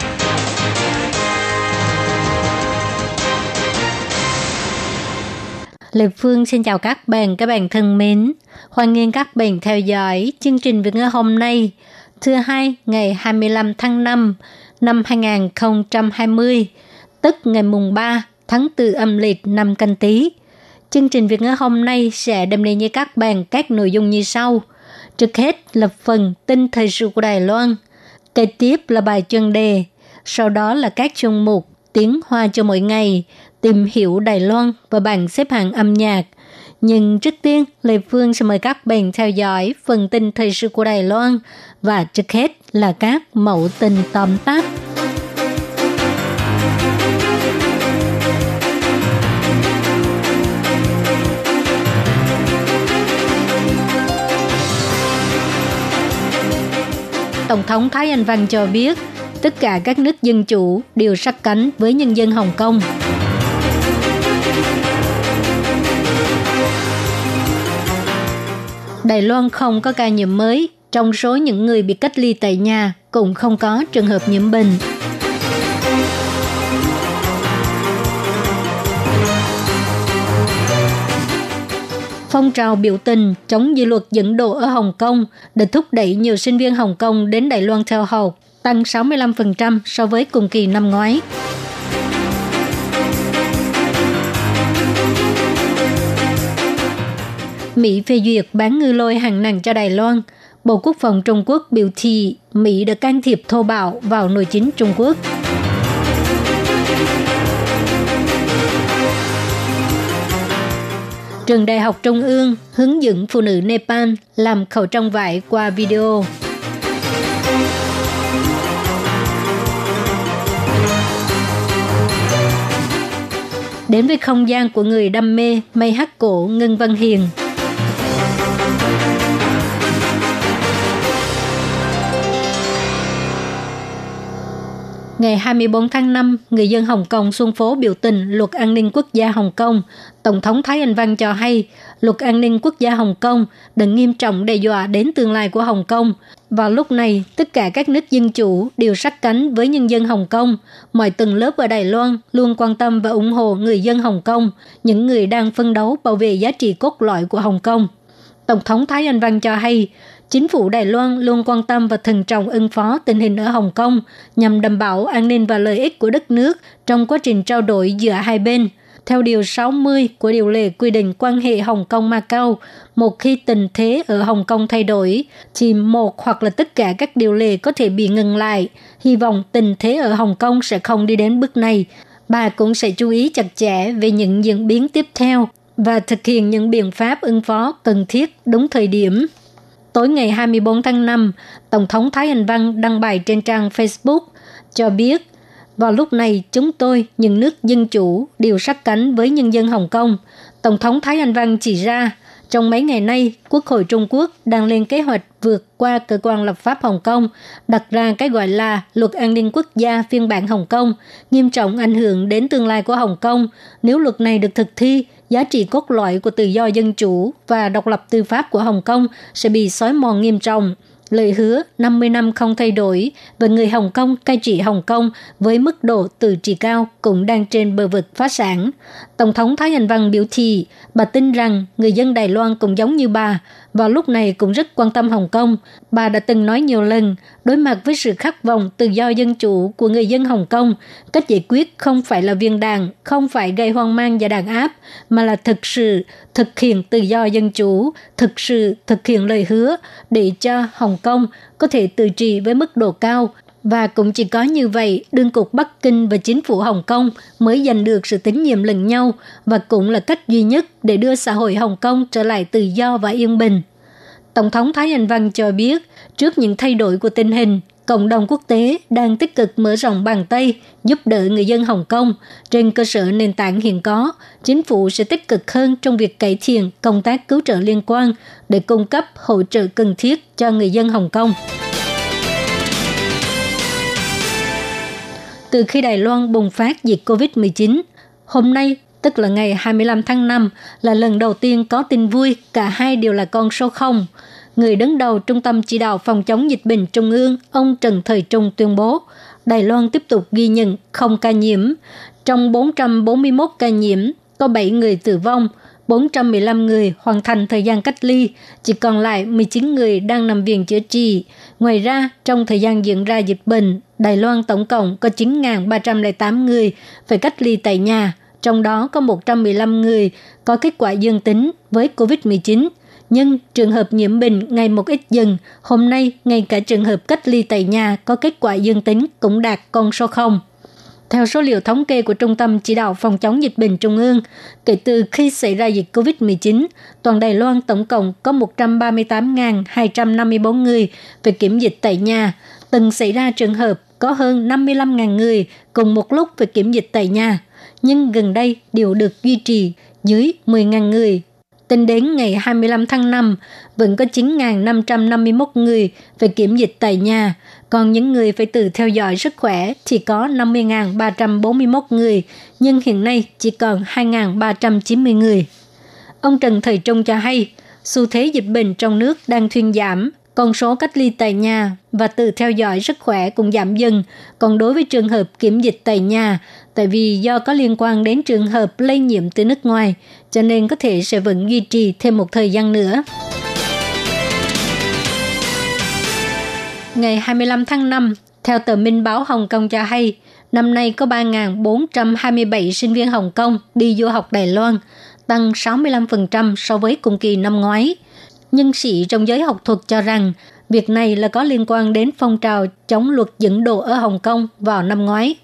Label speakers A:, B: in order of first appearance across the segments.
A: Lê Phương xin chào các bạn, các bạn thân mến. Hoan nghênh các bạn theo dõi chương trình Việt ngữ hôm nay, thứ hai ngày 25 tháng 5 năm 2020, tức ngày mùng 3 tháng 4 âm lịch năm canh tí. Chương trình Việt ngữ hôm nay sẽ đem đến với các bạn các nội dung như sau. Trước hết là phần tin thời sự của Đài Loan, kế tiếp là bài chuyên đề, sau đó là các chương mục tiếng hoa cho mỗi ngày, tìm hiểu Đài Loan và bảng xếp hạng âm nhạc. Nhưng trước tiên, Lê Phương sẽ mời các bạn theo dõi phần tin thời sự của Đài Loan và trước hết là các mẫu tin tóm tắt. Tổng thống Thái Anh Văn cho biết, tất cả các nước dân chủ đều sát cánh với nhân dân Hồng Kông. Đài Loan không có ca nhiễm mới, trong số những người bị cách ly tại nhà cũng không có trường hợp nhiễm bệnh. Phong trào biểu tình chống dự luật dẫn độ ở Hồng Kông đã thúc đẩy nhiều sinh viên Hồng Kông đến Đài Loan theo học, tăng 65% so với cùng kỳ năm ngoái. Mỹ phê duyệt bán ngư lôi hàng nặng cho Đài Loan. Bộ Quốc phòng Trung Quốc biểu thị Mỹ đã can thiệp thô bạo vào nội chính Trung Quốc. Trường Đại học Trung ương hướng dẫn phụ nữ Nepal làm khẩu trang vải qua video. Đến với không gian của người đam mê mây hát cổ Ngân Văn Hiền. Ngày 24 tháng 5, người dân Hồng Kông xuân phố biểu tình luật an ninh quốc gia Hồng Kông. Tổng thống Thái Anh Văn cho hay, luật an ninh quốc gia Hồng Kông đừng nghiêm trọng đe dọa đến tương lai của Hồng Kông. Vào lúc này, tất cả các nước dân chủ đều sát cánh với nhân dân Hồng Kông. Mọi tầng lớp ở Đài Loan luôn quan tâm và ủng hộ người dân Hồng Kông, những người đang phân đấu bảo vệ giá trị cốt lõi của Hồng Kông. Tổng thống Thái Anh Văn cho hay, chính phủ Đài Loan luôn quan tâm và thận trọng ứng phó tình hình ở Hồng Kông nhằm đảm bảo an ninh và lợi ích của đất nước trong quá trình trao đổi giữa hai bên. Theo Điều 60 của Điều lệ quy định quan hệ Hồng Kông-Macau, một khi tình thế ở Hồng Kông thay đổi, thì một hoặc là tất cả các điều lệ có thể bị ngừng lại. Hy vọng tình thế ở Hồng Kông sẽ không đi đến bước này. Bà cũng sẽ chú ý chặt chẽ về những diễn biến tiếp theo và thực hiện những biện pháp ứng phó cần thiết đúng thời điểm. Tối ngày 24 tháng 5, Tổng thống Thái Anh Văn đăng bài trên trang Facebook cho biết vào lúc này chúng tôi, những nước dân chủ, đều sát cánh với nhân dân Hồng Kông. Tổng thống Thái Anh Văn chỉ ra, trong mấy ngày nay, Quốc hội Trung Quốc đang lên kế hoạch vượt qua cơ quan lập pháp Hồng Kông, đặt ra cái gọi là luật an ninh quốc gia phiên bản Hồng Kông, nghiêm trọng ảnh hưởng đến tương lai của Hồng Kông. Nếu luật này được thực thi, giá trị cốt lõi của tự do dân chủ và độc lập tư pháp của Hồng Kông sẽ bị xói mòn nghiêm trọng. Lời hứa 50 năm không thay đổi và người Hồng Kông cai trị Hồng Kông với mức độ tự trị cao cũng đang trên bờ vực phá sản. Tổng thống Thái Anh Văn biểu thị, bà tin rằng người dân Đài Loan cũng giống như bà, vào lúc này cũng rất quan tâm Hồng Kông. Bà đã từng nói nhiều lần, đối mặt với sự khát vọng tự do dân chủ của người dân Hồng Kông, cách giải quyết không phải là viên đàn, không phải gây hoang mang và đàn áp, mà là thực sự thực hiện tự do dân chủ, thực sự thực hiện lời hứa để cho Hồng Kông có thể tự trị với mức độ cao và cũng chỉ có như vậy, đương cục Bắc Kinh và chính phủ Hồng Kông mới giành được sự tín nhiệm lẫn nhau và cũng là cách duy nhất để đưa xã hội Hồng Kông trở lại tự do và yên bình. Tổng thống Thái Anh Văn cho biết, trước những thay đổi của tình hình, cộng đồng quốc tế đang tích cực mở rộng bàn tay giúp đỡ người dân Hồng Kông. Trên cơ sở nền tảng hiện có, chính phủ sẽ tích cực hơn trong việc cải thiện công tác cứu trợ liên quan để cung cấp hỗ trợ cần thiết cho người dân Hồng Kông. Từ khi Đài Loan bùng phát dịch COVID-19, hôm nay tức là ngày 25 tháng 5, là lần đầu tiên có tin vui, cả hai đều là con số 0 người đứng đầu Trung tâm Chỉ đạo Phòng chống dịch bệnh Trung ương, ông Trần Thời Trung tuyên bố, Đài Loan tiếp tục ghi nhận không ca nhiễm. Trong 441 ca nhiễm, có 7 người tử vong, 415 người hoàn thành thời gian cách ly, chỉ còn lại 19 người đang nằm viện chữa trị. Ngoài ra, trong thời gian diễn ra dịch bệnh, Đài Loan tổng cộng có 9.308 người phải cách ly tại nhà, trong đó có 115 người có kết quả dương tính với COVID-19 nhưng trường hợp nhiễm bệnh ngày một ít dần, hôm nay ngay cả trường hợp cách ly tại nhà có kết quả dương tính cũng đạt con số 0. Theo số liệu thống kê của Trung tâm Chỉ đạo Phòng chống dịch bệnh Trung ương, kể từ khi xảy ra dịch COVID-19, toàn Đài Loan tổng cộng có 138.254 người phải kiểm dịch tại nhà. Từng xảy ra trường hợp có hơn 55.000 người cùng một lúc phải kiểm dịch tại nhà, nhưng gần đây đều được duy trì dưới 10.000 người Tính đến ngày 25 tháng 5, vẫn có 9.551 người phải kiểm dịch tại nhà, còn những người phải tự theo dõi sức khỏe thì có 50.341 người, nhưng hiện nay chỉ còn 2.390 người. Ông Trần Thời Trung cho hay, xu thế dịch bệnh trong nước đang thuyên giảm, con số cách ly tại nhà và tự theo dõi sức khỏe cũng giảm dần. Còn đối với trường hợp kiểm dịch tại nhà, tại vì do có liên quan đến trường hợp lây nhiễm từ nước ngoài, cho nên có thể sẽ vẫn duy trì thêm một thời gian nữa. Ngày 25 tháng 5, theo tờ Minh báo Hồng Kông cho hay, năm nay có 3.427 sinh viên Hồng Kông đi du học Đài Loan, tăng 65% so với cùng kỳ năm ngoái. Nhân sĩ trong giới học thuật cho rằng việc này là có liên quan đến phong trào chống luật dẫn độ ở Hồng Kông vào năm ngoái.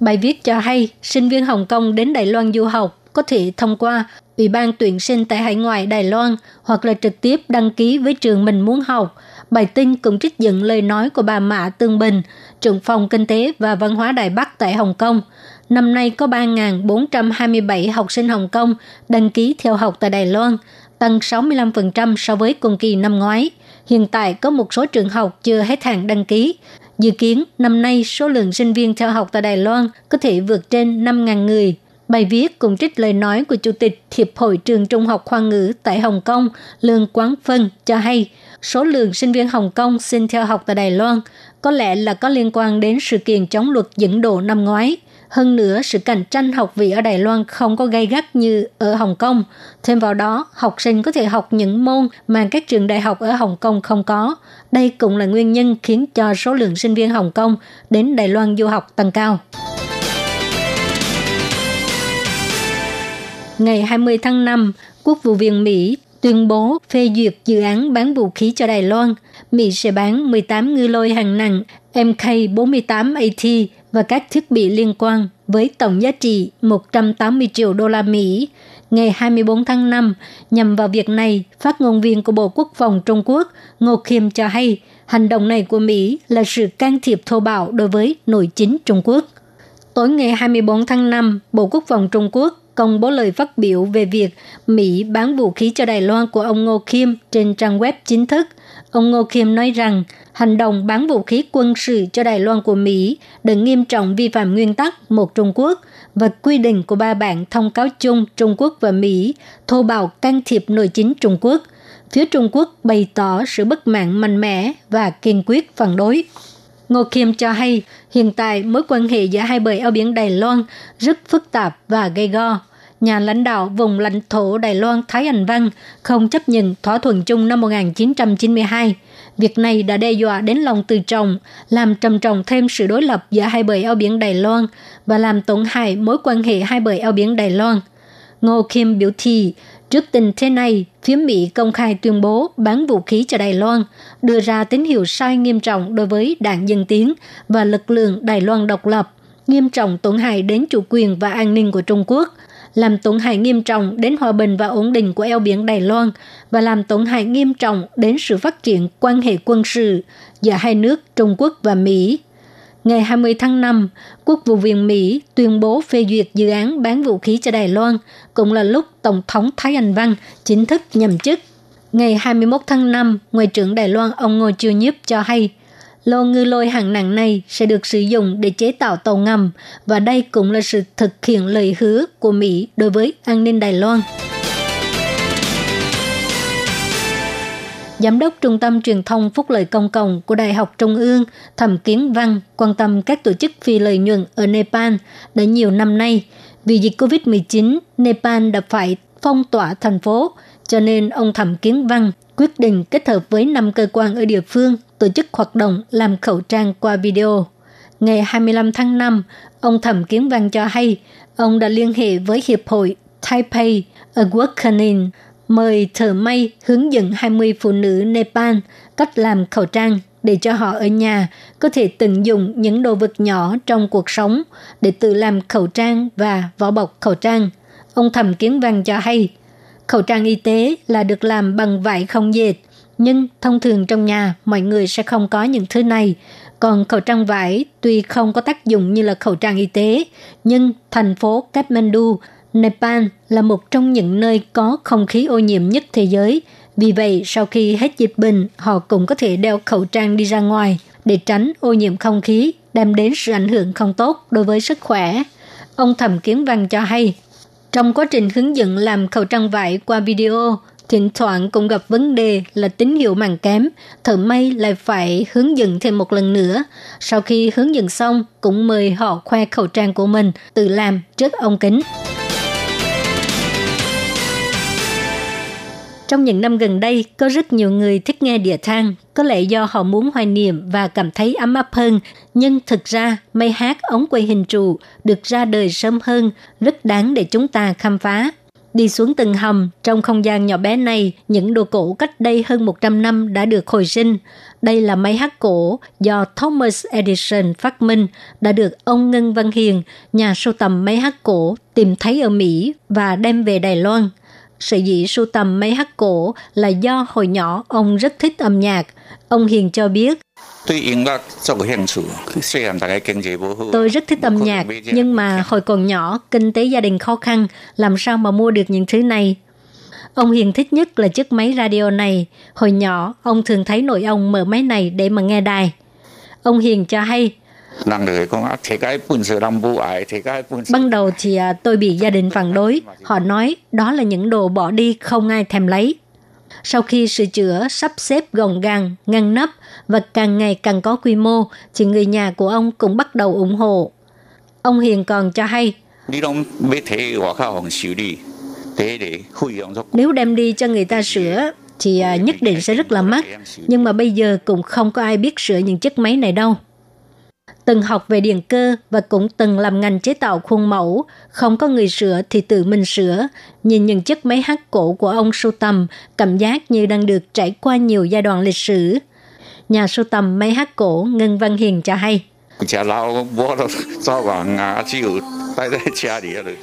A: Bài viết cho hay sinh viên Hồng Kông đến Đài Loan du học có thể thông qua Ủy ban tuyển sinh tại hải ngoại Đài Loan hoặc là trực tiếp đăng ký với trường mình muốn học. Bài tin cũng trích dẫn lời nói của bà Mã Tương Bình, trưởng phòng kinh tế và văn hóa Đài Bắc tại Hồng Kông. Năm nay có 3.427 học sinh Hồng Kông đăng ký theo học tại Đài Loan, tăng 65% so với cùng kỳ năm ngoái. Hiện tại có một số trường học chưa hết hạn đăng ký. Dự kiến năm nay số lượng sinh viên theo học tại Đài Loan có thể vượt trên 5.000 người. Bài viết cùng trích lời nói của Chủ tịch Hiệp hội Trường Trung học khoa ngữ tại Hồng Kông, Lương Quán Phân cho hay, số lượng sinh viên Hồng Kông xin theo học tại Đài Loan có lẽ là có liên quan đến sự kiện chống luật dẫn độ năm ngoái. Hơn nữa, sự cạnh tranh học vị ở Đài Loan không có gay gắt như ở Hồng Kông. Thêm vào đó, học sinh có thể học những môn mà các trường đại học ở Hồng Kông không có. Đây cũng là nguyên nhân khiến cho số lượng sinh viên Hồng Kông đến Đài Loan du học tăng cao. Ngày 20 tháng 5, Quốc vụ viện Mỹ tuyên bố phê duyệt dự án bán vũ khí cho Đài Loan. Mỹ sẽ bán 18 ngư lôi hàng nặng MK-48AT và các thiết bị liên quan với tổng giá trị 180 triệu đô la Mỹ. Ngày 24 tháng 5, nhằm vào việc này, phát ngôn viên của Bộ Quốc phòng Trung Quốc Ngô Khiêm cho hay hành động này của Mỹ là sự can thiệp thô bạo đối với nội chính Trung Quốc. Tối ngày 24 tháng 5, Bộ Quốc phòng Trung Quốc công bố lời phát biểu về việc Mỹ bán vũ khí cho Đài Loan của ông Ngô Kim trên trang web chính thức. Ông Ngô Kim nói rằng hành động bán vũ khí quân sự cho Đài Loan của Mỹ đã nghiêm trọng vi phạm nguyên tắc một Trung Quốc và quy định của ba bản thông cáo chung Trung Quốc và Mỹ thô bạo can thiệp nội chính Trung Quốc. Phía Trung Quốc bày tỏ sự bất mãn mạnh mẽ và kiên quyết phản đối. Ngô Kim cho hay, hiện tại mối quan hệ giữa hai bờ eo biển Đài Loan rất phức tạp và gây go. Nhà lãnh đạo vùng lãnh thổ Đài Loan Thái Anh Văn không chấp nhận thỏa thuận chung năm 1992. Việc này đã đe dọa đến lòng từ trọng, làm trầm trọng thêm sự đối lập giữa hai bờ eo biển Đài Loan và làm tổn hại mối quan hệ hai bờ eo biển Đài Loan. Ngô Kim biểu thị, Trước tình thế này, phía Mỹ công khai tuyên bố bán vũ khí cho Đài Loan, đưa ra tín hiệu sai nghiêm trọng đối với đảng Dân Tiến và lực lượng Đài Loan độc lập, nghiêm trọng tổn hại đến chủ quyền và an ninh của Trung Quốc, làm tổn hại nghiêm trọng đến hòa bình và ổn định của eo biển Đài Loan và làm tổn hại nghiêm trọng đến sự phát triển quan hệ quân sự giữa hai nước Trung Quốc và Mỹ. Ngày 20 tháng 5, Quốc vụ viện Mỹ tuyên bố phê duyệt dự án bán vũ khí cho Đài Loan, cũng là lúc Tổng thống Thái Anh Văn chính thức nhậm chức. Ngày 21 tháng 5, Ngoại trưởng Đài Loan ông Ngô Chiêu Nhiếp cho hay lô ngư lôi hạng nặng này sẽ được sử dụng để chế tạo tàu ngầm và đây cũng là sự thực hiện lời hứa của Mỹ đối với an ninh Đài Loan. Giám đốc Trung tâm Truyền thông Phúc lợi Công cộng của Đại học Trung ương Thẩm Kiến Văn quan tâm các tổ chức phi lợi nhuận ở Nepal đã nhiều năm nay. Vì dịch COVID-19, Nepal đã phải phong tỏa thành phố, cho nên ông Thẩm Kiến Văn quyết định kết hợp với năm cơ quan ở địa phương tổ chức hoạt động làm khẩu trang qua video. Ngày 25 tháng 5, ông Thẩm Kiến Văn cho hay ông đã liên hệ với Hiệp hội Taipei Awakening mời thợ may hướng dẫn 20 phụ nữ Nepal cách làm khẩu trang để cho họ ở nhà có thể tận dụng những đồ vật nhỏ trong cuộc sống để tự làm khẩu trang và vỏ bọc khẩu trang. Ông Thẩm Kiến Văn cho hay, khẩu trang y tế là được làm bằng vải không dệt, nhưng thông thường trong nhà mọi người sẽ không có những thứ này. Còn khẩu trang vải tuy không có tác dụng như là khẩu trang y tế, nhưng thành phố Kathmandu Nepal là một trong những nơi có không khí ô nhiễm nhất thế giới. Vì vậy, sau khi hết dịch bệnh, họ cũng có thể đeo khẩu trang đi ra ngoài để tránh ô nhiễm không khí, đem đến sự ảnh hưởng không tốt đối với sức khỏe. Ông Thẩm Kiến Văn cho hay, trong quá trình hướng dẫn làm khẩu trang vải qua video, thỉnh thoảng cũng gặp vấn đề là tín hiệu màng kém, thợ may lại phải hướng dẫn thêm một lần nữa. Sau khi hướng dẫn xong, cũng mời họ khoe khẩu trang của mình tự làm trước ông kính. Trong những năm gần đây, có rất nhiều người thích nghe địa thang có lẽ do họ muốn hoài niệm và cảm thấy ấm áp hơn. Nhưng thực ra, máy hát ống quay hình trụ được ra đời sớm hơn, rất đáng để chúng ta khám phá. Đi xuống từng hầm, trong không gian nhỏ bé này, những đồ cổ cách đây hơn 100 năm đã được hồi sinh. Đây là máy hát cổ do Thomas Edison phát minh, đã được ông Ngân Văn Hiền, nhà sưu tầm máy hát cổ, tìm thấy ở Mỹ và đem về Đài Loan. Sự dĩ sưu tầm máy hát cổ là do hồi nhỏ ông rất thích âm nhạc. Ông Hiền cho biết, Tôi rất thích âm nhạc, nhưng mà hồi còn nhỏ, kinh tế gia đình khó khăn, làm sao mà mua được những thứ này? Ông Hiền thích nhất là chiếc máy radio này. Hồi nhỏ, ông thường thấy nội ông mở máy này để mà nghe đài. Ông Hiền cho hay, Ban đầu thì à, tôi bị gia đình phản đối. Họ nói đó là những đồ bỏ đi không ai thèm lấy. Sau khi sửa chữa, sắp xếp gọn gàng, ngăn nắp và càng ngày càng có quy mô, thì người nhà của ông cũng bắt đầu ủng hộ. Ông Hiền còn cho hay, nếu đem đi cho người ta sửa thì à, nhất định sẽ rất là mắc, nhưng mà bây giờ cũng không có ai biết sửa những chiếc máy này đâu từng học về điện cơ và cũng từng làm ngành chế tạo khuôn mẫu. Không có người sửa thì tự mình sửa. Nhìn những chiếc máy hát cổ của ông sưu tầm, cảm giác như đang được trải qua nhiều giai đoạn lịch sử. Nhà sưu tầm máy hát cổ Ngân Văn Hiền cho hay.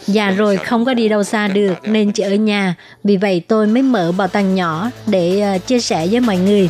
A: Già rồi không có đi đâu xa được nên chỉ ở nhà. Vì vậy tôi mới mở bảo tàng nhỏ để ờ, chia sẻ với mọi người.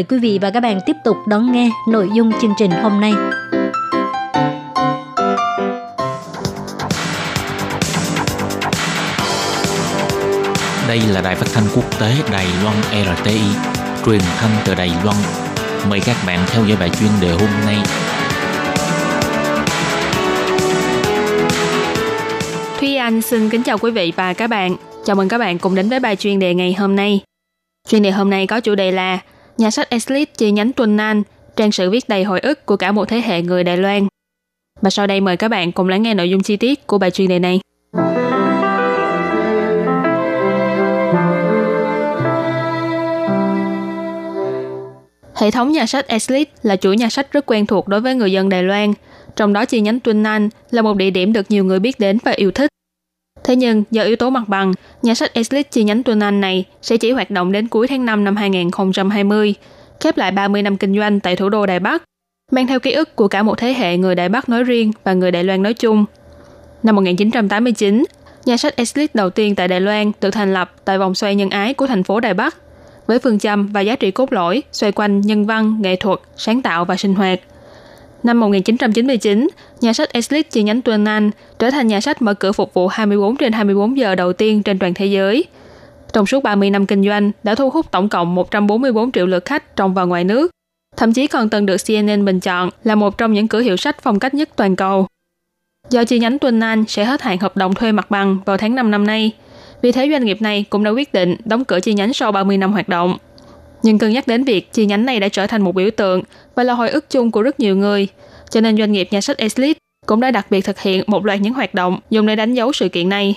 A: quý vị và các bạn tiếp tục đón nghe nội dung chương trình hôm nay.
B: Đây là đài phát thanh quốc tế Đài Loan RTI, truyền thanh từ Đài Loan. Mời các bạn theo dõi bài chuyên đề hôm nay.
C: Thúy Anh xin kính chào quý vị và các bạn. Chào mừng các bạn cùng đến với bài chuyên đề ngày hôm nay. Chuyên đề hôm nay có chủ đề là Nhà sách Eslit chi nhánh Tuần An, trang sử viết đầy hồi ức của cả một thế hệ người Đài Loan. Và sau đây mời các bạn cùng lắng nghe nội dung chi tiết của bài chuyên đề này. Hệ thống nhà sách Eslit là chuỗi nhà sách rất quen thuộc đối với người dân Đài Loan, trong đó chi nhánh Tuân An là một địa điểm được nhiều người biết đến và yêu thích. Thế nhưng, do yếu tố mặt bằng, nhà sách Eslit chi nhánh Tuân Anh này sẽ chỉ hoạt động đến cuối tháng 5 năm 2020, khép lại 30 năm kinh doanh tại thủ đô Đài Bắc, mang theo ký ức của cả một thế hệ người Đài Bắc nói riêng và người Đài Loan nói chung. Năm 1989, nhà sách Eslit đầu tiên tại Đài Loan được thành lập tại vòng xoay nhân ái của thành phố Đài Bắc – với phương châm và giá trị cốt lõi xoay quanh nhân văn, nghệ thuật, sáng tạo và sinh hoạt. Năm 1999, nhà sách Eslit chi nhánh Tuần Anh trở thành nhà sách mở cửa phục vụ 24 trên 24 giờ đầu tiên trên toàn thế giới. Trong suốt 30 năm kinh doanh, đã thu hút tổng cộng 144 triệu lượt khách trong và ngoài nước. Thậm chí còn từng được CNN bình chọn là một trong những cửa hiệu sách phong cách nhất toàn cầu. Do chi nhánh Tuần Anh sẽ hết hạn hợp đồng thuê mặt bằng vào tháng 5 năm nay, vì thế doanh nghiệp này cũng đã quyết định đóng cửa chi nhánh sau 30 năm hoạt động. Nhưng cân nhắc đến việc chi nhánh này đã trở thành một biểu tượng và là hồi ức chung của rất nhiều người, cho nên doanh nghiệp nhà sách Eslit cũng đã đặc biệt thực hiện một loạt những hoạt động dùng để đánh dấu sự kiện này.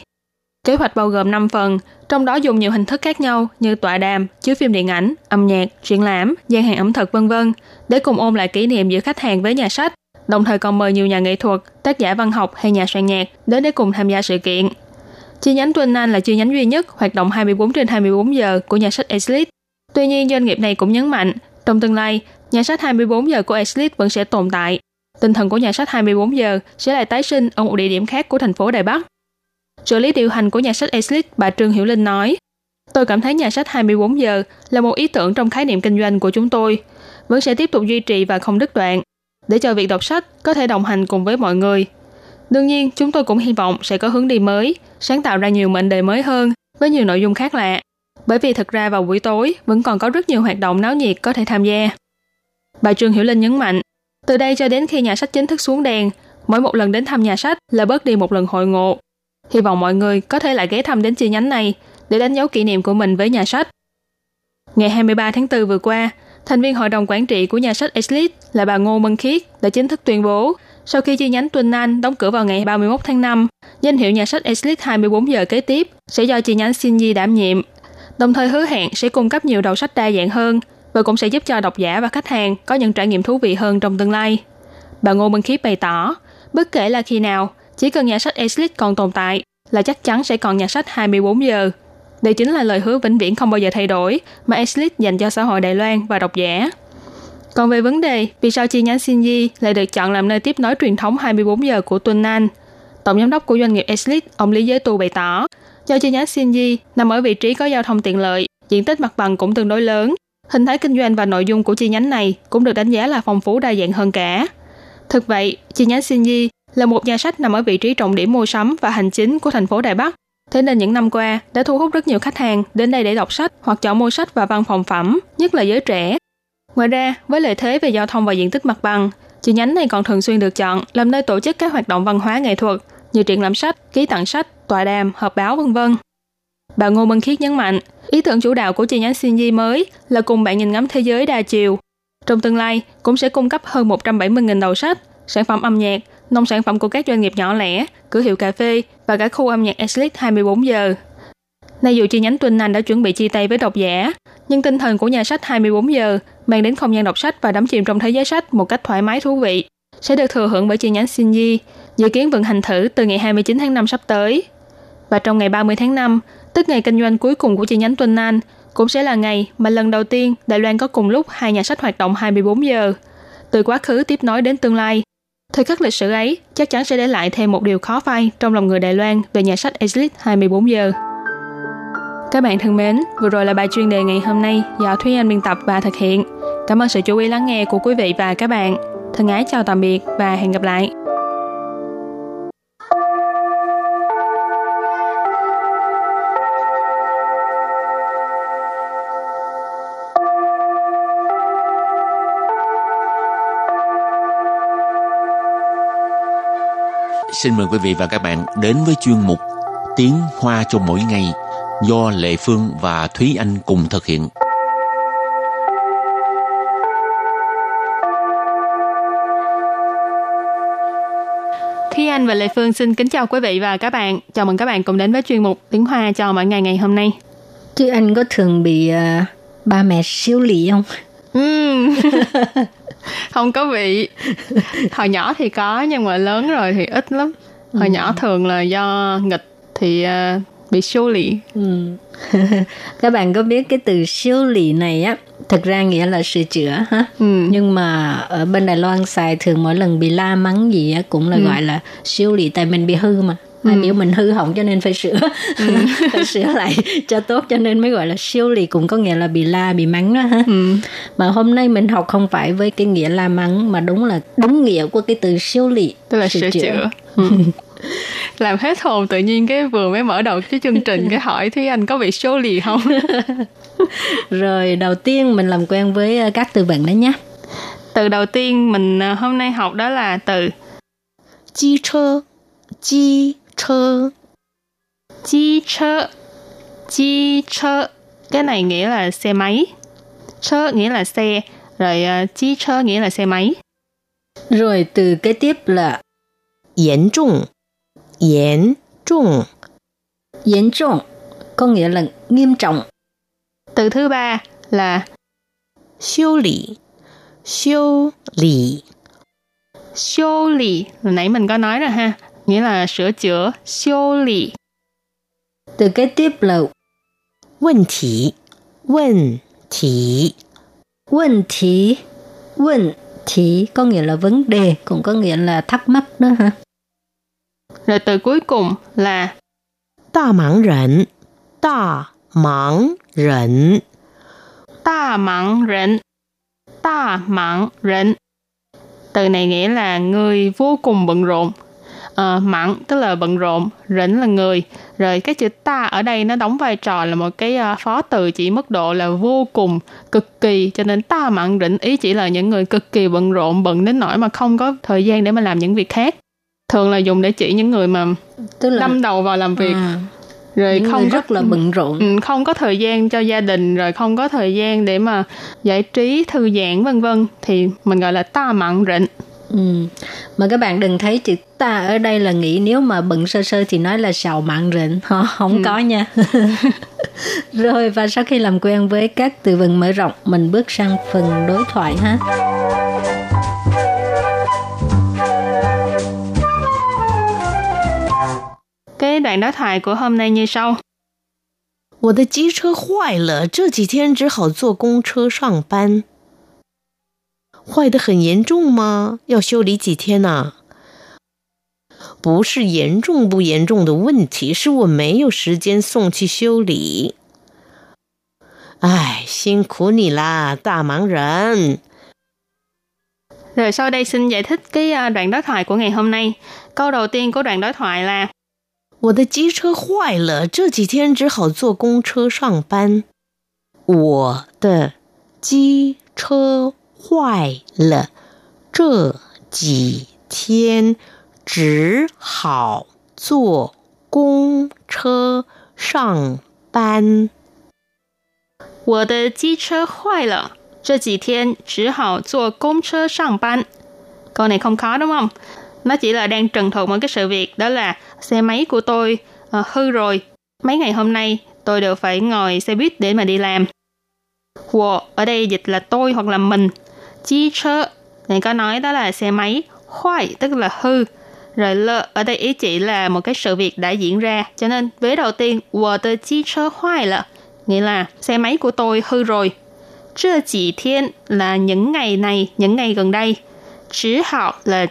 C: Kế hoạch bao gồm 5 phần, trong đó dùng nhiều hình thức khác nhau như tọa đàm, chiếu phim điện ảnh, âm nhạc, triển lãm, gian hàng ẩm thực vân vân để cùng ôn lại kỷ niệm giữa khách hàng với nhà sách, đồng thời còn mời nhiều nhà nghệ thuật, tác giả văn học hay nhà soạn nhạc đến để cùng tham gia sự kiện. Chi nhánh Twin Anh là chi nhánh duy nhất hoạt động 24 trên 24 giờ của nhà sách Eslit. Tuy nhiên, doanh nghiệp này cũng nhấn mạnh, trong tương lai, nhà sách 24 giờ của Exlit vẫn sẽ tồn tại. Tinh thần của nhà sách 24 giờ sẽ lại tái sinh ở một địa điểm khác của thành phố Đài Bắc. Trợ lý điều hành của nhà sách Exlit, bà Trương Hiểu Linh nói, Tôi cảm thấy nhà sách 24 giờ là một ý tưởng trong khái niệm kinh doanh của chúng tôi, vẫn sẽ tiếp tục duy trì và không đứt đoạn, để cho việc đọc sách có thể đồng hành cùng với mọi người – Đương nhiên, chúng tôi cũng hy vọng sẽ có hướng đi mới, sáng tạo ra nhiều mệnh đề mới hơn, với nhiều nội dung khác lạ. Bởi vì thực ra vào buổi tối vẫn còn có rất nhiều hoạt động náo nhiệt có thể tham gia. Bà Trương Hiểu Linh nhấn mạnh, từ đây cho đến khi nhà sách chính thức xuống đèn, mỗi một lần đến thăm nhà sách là bớt đi một lần hội ngộ. Hy vọng mọi người có thể lại ghé thăm đến chi nhánh này để đánh dấu kỷ niệm của mình với nhà sách. Ngày 23 tháng 4 vừa qua, thành viên hội đồng quản trị của nhà sách Eslit là bà Ngô Mân Khiết đã chính thức tuyên bố sau khi chi nhánh Tuần An đóng cửa vào ngày 31 tháng 5, danh hiệu nhà sách Eslit 24 giờ kế tiếp sẽ do chi nhánh Shinji đảm nhiệm, đồng thời hứa hẹn sẽ cung cấp nhiều đầu sách đa dạng hơn và cũng sẽ giúp cho độc giả và khách hàng có những trải nghiệm thú vị hơn trong tương lai. Bà Ngô Minh Khiết bày tỏ, bất kể là khi nào, chỉ cần nhà sách Eslit còn tồn tại là chắc chắn sẽ còn nhà sách 24 giờ. Đây chính là lời hứa vĩnh viễn không bao giờ thay đổi mà Eslit dành cho xã hội Đài Loan và độc giả. Còn về vấn đề vì sao chi nhánh Shinji lại được chọn làm nơi tiếp nối truyền thống 24 giờ của Tuân An, Tổng giám đốc của doanh nghiệp Eslit, ông Lý Giới Tu bày tỏ, do chi nhánh Shinji nằm ở vị trí có giao thông tiện lợi, diện tích mặt bằng cũng tương đối lớn, hình thái kinh doanh và nội dung của chi nhánh này cũng được đánh giá là phong phú đa dạng hơn cả. Thực vậy, chi nhánh Shinji là một nhà sách nằm ở vị trí trọng điểm mua sắm và hành chính của thành phố Đài Bắc. Thế nên những năm qua đã thu hút rất nhiều khách hàng đến đây để đọc sách hoặc chọn mua sách và văn phòng phẩm, nhất là giới trẻ, Ngoài ra, với lợi thế về giao thông và diện tích mặt bằng, chi nhánh này còn thường xuyên được chọn làm nơi tổ chức các hoạt động văn hóa nghệ thuật như triển lãm sách, ký tặng sách, tọa đàm, họp báo vân vân. Bà Ngô Minh Khiết nhấn mạnh, ý tưởng chủ đạo của chi nhánh CNG mới là cùng bạn nhìn ngắm thế giới đa chiều. Trong tương lai, cũng sẽ cung cấp hơn 170.000 đầu sách, sản phẩm âm nhạc, nông sản phẩm của các doanh nghiệp nhỏ lẻ, cửa hiệu cà phê và cả khu âm nhạc Eslit 24 giờ. Nay dù chi nhánh Twin Anh đã chuẩn bị chia tay với độc giả, nhưng tinh thần của nhà sách 24 giờ mang đến không gian đọc sách và đắm chìm trong thế giới sách một cách thoải mái thú vị, sẽ được thừa hưởng bởi chi nhánh Shinji, dự kiến vận hành thử từ ngày 29 tháng 5 sắp tới. Và trong ngày 30 tháng 5, tức ngày kinh doanh cuối cùng của chi nhánh Tuần An, cũng sẽ là ngày mà lần đầu tiên Đài Loan có cùng lúc hai nhà sách hoạt động 24 giờ. Từ quá khứ tiếp nối đến tương lai, thời khắc lịch sử ấy chắc chắn sẽ để lại thêm một điều khó phai trong lòng người Đài Loan về nhà sách Exit 24 giờ. Các bạn thân mến, vừa rồi là bài chuyên đề ngày hôm nay do Thúy Anh biên tập và thực hiện. Cảm ơn sự chú ý lắng nghe của quý vị và các bạn. Thân ái chào tạm biệt và hẹn gặp lại.
B: Xin mời quý vị và các bạn đến với chuyên mục Tiếng Hoa cho mỗi ngày do Lệ Phương và Thúy Anh cùng thực hiện.
C: Thúy Anh và Lệ Phương xin kính chào quý vị và các bạn. Chào mừng các bạn cùng đến với chuyên mục Tiếng Hoa cho mỗi ngày ngày hôm nay.
A: Chứ anh có thường bị uh, ba mẹ siêu lì không?
C: Uhm. không có bị hồi nhỏ thì có nhưng mà lớn rồi thì ít lắm hồi ừ. nhỏ thường là do nghịch thì uh, bị siêu lì ừ.
A: các bạn có biết cái từ siêu lì này á thực ra nghĩa là sửa chữa ha ừ. nhưng mà ở bên đài loan xài thường mỗi lần bị la mắng gì á cũng là ừ. gọi là siêu lì tại mình bị hư mà ừ. ai biểu mình hư hỏng cho nên phải sửa ừ. phải sửa lại cho tốt cho nên mới gọi là siêu lì cũng có nghĩa là bị la bị mắng đó ha ừ. mà hôm nay mình học không phải với cái nghĩa la mắng mà đúng là đúng nghĩa của cái từ siêu lì
C: tức là sửa, chữa, chữa. Ừ. làm hết hồn tự nhiên cái vừa mới mở đầu cái chương trình cái hỏi Thúy Anh có bị số lì không
A: rồi đầu tiên mình làm quen với ờ, các từ vựng đó nhé
C: từ đầu tiên mình ờ, hôm nay học đó là từ
A: chi chơ chi chơ
C: chi chơ chi chơ cái này nghĩa là xe máy chơ nghĩa là xe rồi uh, chi chơ nghĩa là xe máy
A: rồi từ kế tiếp là 严重严重严重 có nghĩa là nghiêm trọng.
C: Từ thứ ba là
A: 修理修理
C: 修理nãy mình có nói rồi ha, nghĩa là sửa chữa, 修理.
A: Từ cái tiếp là
D: Vấn đề, Vấn đề,
A: Vấn đề, Vấn đề có nghĩa là vấn đề, cũng có nghĩa là thắc mắc đó ha.
C: Rồi từ cuối cùng là
D: Đa mạng rẩn Đa mạng rẩn
C: Đa mạng rẩn Đa mạng rẩn Từ này nghĩa là người vô cùng bận rộn, À, mạng tức là bận rộn, rỉnh là người. Rồi cái chữ ta ở đây nó đóng vai trò là một cái uh, phó từ chỉ mức độ là vô cùng, cực kỳ. Cho nên ta mạng rỉnh ý chỉ là những người cực kỳ bận rộn, bận đến nỗi mà không có thời gian để mà làm những việc khác thường là dùng để chỉ những người mà Tức là... đâm đầu vào làm việc à,
A: rồi những không rất là bận rộn
C: ừ, không có thời gian cho gia đình rồi không có thời gian để mà giải trí thư giãn vân vân thì mình gọi là ta mặn rịnh
A: Ừ. Mà các bạn đừng thấy chữ ta ở đây là nghĩ nếu mà bận sơ sơ thì nói là sầu mặn rịnh. Không ừ. có nha. Rồi và sau khi làm quen với các từ vựng mở rộng, mình bước sang phần đối thoại ha.
C: Cái đoạn đối thoại của hôm nay như sau.
D: 我的机车坏了，这几天只好坐公车上班。 坏的很严重吗？要修理几天呢、啊？不是严重不严重的问题，是我没有时间送去修理。唉，辛苦你啦，大忙人。
C: Rồi sau đây xin giải thích cái đoạn đối thoại của ngày hôm nay. Câu đầu tiên của đoạn đối thoại là
D: 我的机车坏了，这几天只好坐公车上班。我的机车 坏了，这几天只好坐公车上班。
C: 我的机车坏了，这几天只好坐公车上班。Câu này không khó đúng không? nó chỉ là đang trần thuật một cái sự việc đó là xe máy của tôi uh, hư rồi mấy ngày hôm nay tôi đều phải ngồi xe buýt để mà đi làm Wo ở đây dịch là tôi hoặc là mình chi chơ này có nói đó là xe máy hoài tức là hư. Rồi lơ ở đây ý chỉ là một cái sự việc đã diễn ra. Cho nên vế đầu tiên, wo de chi chơ hoài là nghĩa là xe máy của tôi hư rồi. Trưa chỉ thiên là những ngày này, những ngày gần đây. Chỉ học là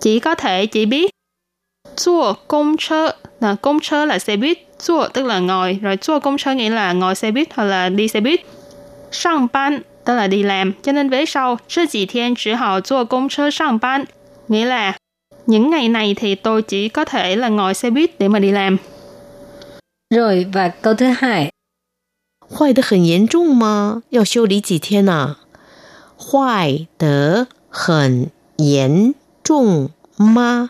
C: chỉ có thể chỉ biết. Chua công chơ là công chơ là xe buýt. Chua tức là ngồi. Rồi chua công chơ nghĩa là ngồi xe buýt hoặc là đi xe buýt. Sang ban tức là đi làm. Cho nên vế sau, trưa chỉ thiên chỉ học chua công chơ sang ban. Nghĩa là những ngày này thì tôi chỉ có thể là ngồi xe buýt để mà đi làm.
A: Rồi và câu thứ hai.
D: 坏的很严重吗？要修理几天呢、坏得很严重吗？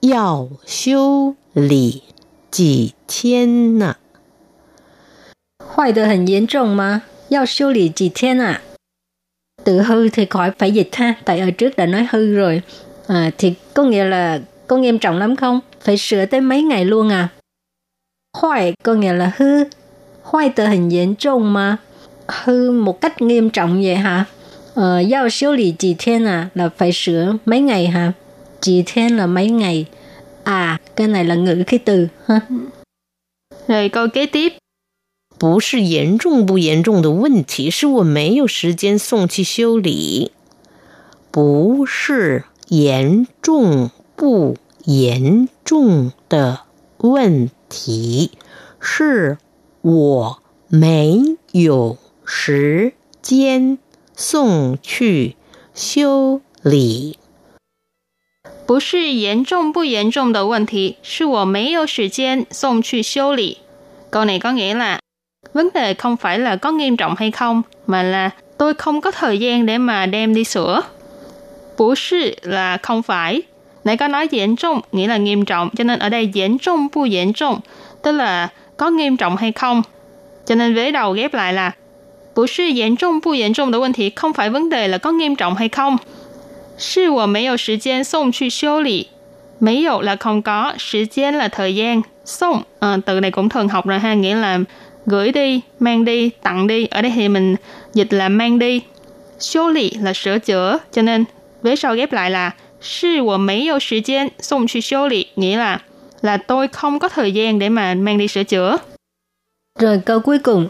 D: 要修理几天呢、
A: Hoài được hình严trọng mà,要修理几天à? Từ hư thì khỏi phải dịch ha, tại ở trước đã nói hư rồi. À, thì có nghĩa là có nghiêm trọng lắm không? Phải sửa tới mấy ngày luôn à? Hoài có nghĩa là hư. Hoài từ trông mà. Hư một cách nghiêm trọng vậy hả? Ờ, giao siêu lý chỉ thiên à? Là phải sửa mấy ngày hả? Chỉ thiên là mấy ngày. À, cái này là ngữ khí từ ha.
C: Rồi câu kế tiếp,
D: 不是严重不严重的问题，是我没有时间送去修理。不是严重不严重的问题，是我没有时间送去修理。
C: 不是严重不严重的问题，是我没有时间送去修理。Câu này có nghĩa là vấn đề không phải là có nghiêm trọng hay không, mà là tôi không có thời gian để mà đem đi sửa. Bú sư là không phải. Nãy có nói严trọng nghĩa là nghiêm trọng, cho nên ở đây严trọng bu严trọng, tức là có nghiêm trọng hay không. Cho nên vế đầu ghép lại là 不是严重不严重的问题，không phải vấn đề là có nghiêm trọng hay không. 是我没有时间送去修理。没有 là không có, 时间 là thời gian,送à, từ này cũng thường học rồi ha, nghĩa là gửi đi, mang đi, tặng đi. Ở đây thì mình dịch là mang đi.修理 là sửa chữa, cho nên vế sau ghép lại là 是我没有时间送去修理, nghĩa là là tôi không có thời gian để mà mang đi sửa chữa.
A: Rồi câu cuối cùng.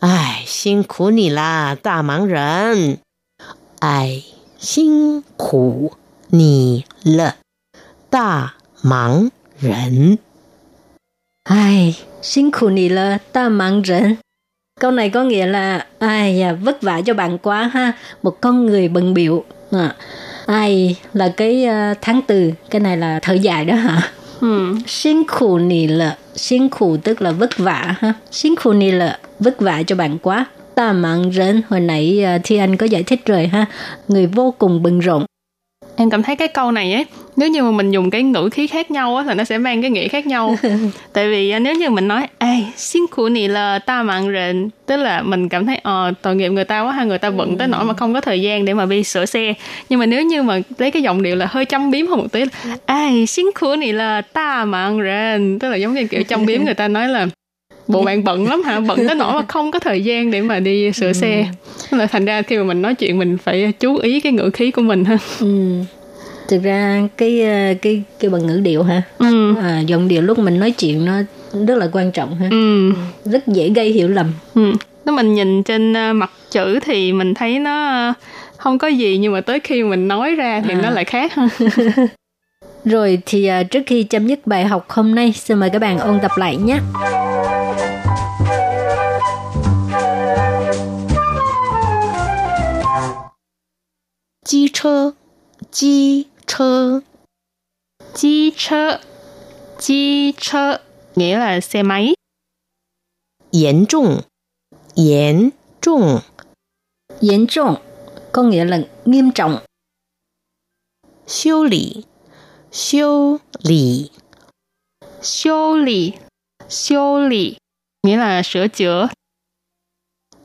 D: 哎，辛苦你啦，大忙人！哎，辛苦你了，大忙人。
A: Ai, xin khổ nì là ta mang rần. Câu này có nghĩa là ai à, vất vả cho bạn quá ha. Một con người bận biểu. À, ai là cái uh, tháng từ, cái này là thời dài đó hả?
C: Ừ.
A: Xin khổ nì là, xin khổ tức là vất vả ha. Xin khổ nì là vất vả cho bạn quá. Ta mang rần, hồi nãy uh, Thi Anh có giải thích rồi ha. Người vô cùng bận rộn.
C: Em cảm thấy cái câu này ấy, nếu như mà mình dùng cái ngữ khí khác nhau á là nó sẽ mang cái nghĩa khác nhau. Tại vì à, nếu như mình nói ê xin khủ nì là ta mạng rền tức là mình cảm thấy ờ tội nghiệp người ta quá hay người ta bận tới nỗi mà không có thời gian để mà đi sửa xe. Nhưng mà nếu như mà lấy cái giọng điệu là hơi châm biếm hơn một tí ê xin khủ nì là ta mạng rền. Tức là giống như kiểu châm biếm người ta nói là bộ bạn bận lắm hả? Bận tới nỗi mà không có thời gian để mà đi sửa ừ. xe là thành ra khi mà mình nói chuyện mình phải chú ý cái ngữ khí của mình ha.
A: Ừ. Thực ra cái uh, cái cái bằng ngữ điệu ha.
C: ừ
A: À, giọng điệu lúc mình nói chuyện nó rất là quan trọng ha.
C: ừ
A: Rất dễ gây hiểu lầm.
C: Ừ. Nếu mình nhìn trên ờ, mặt chữ thì mình thấy nó ờ, không có gì nhưng mà tới khi mình nói ra thì
A: À.
C: nó lại khác ha.
A: Rồi thì trước khi chấm dứt bài học hôm nay, xin mời các bạn ôn tập lại nhé.
D: 机车，机车，
C: Chi chơ, chi chơ nghĩa là xe máy.
D: 严重，严重，
A: 严trọng có nghĩa là nghiêm trọng.
D: 修理，修理，
C: Siêu lì, siêu lì nghĩa là sửa chữa.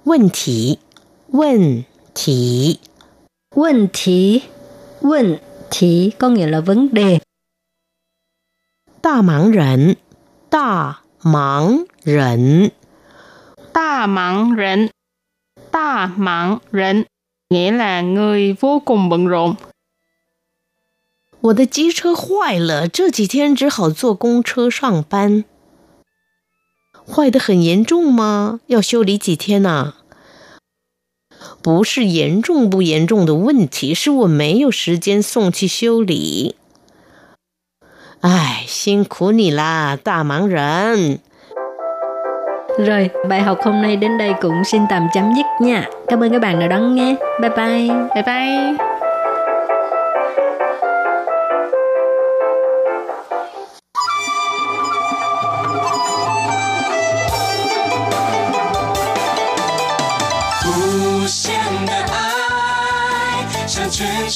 D: 问题，问题，
A: Vấn题, vấn 题có nghĩa là vấn đề.
D: 大忙人，大忙人，
C: Ta mạng rịnh, ta mạng rịnh nghĩa là người vô cùng bận rộn.
E: 我的机车坏了，这几天只好坐公车上班。坏的很严重吗？要修理几天呢？ 不是严重不严重的问题，是我没有时间送去修理。哎，辛苦你啦，大忙人。
A: Rồi, bài học hôm nay đến đây cũng xin tạm chấm dứt nha. Cảm ơn các bạn đã đón nghe. Bye bye.
C: Bye bye.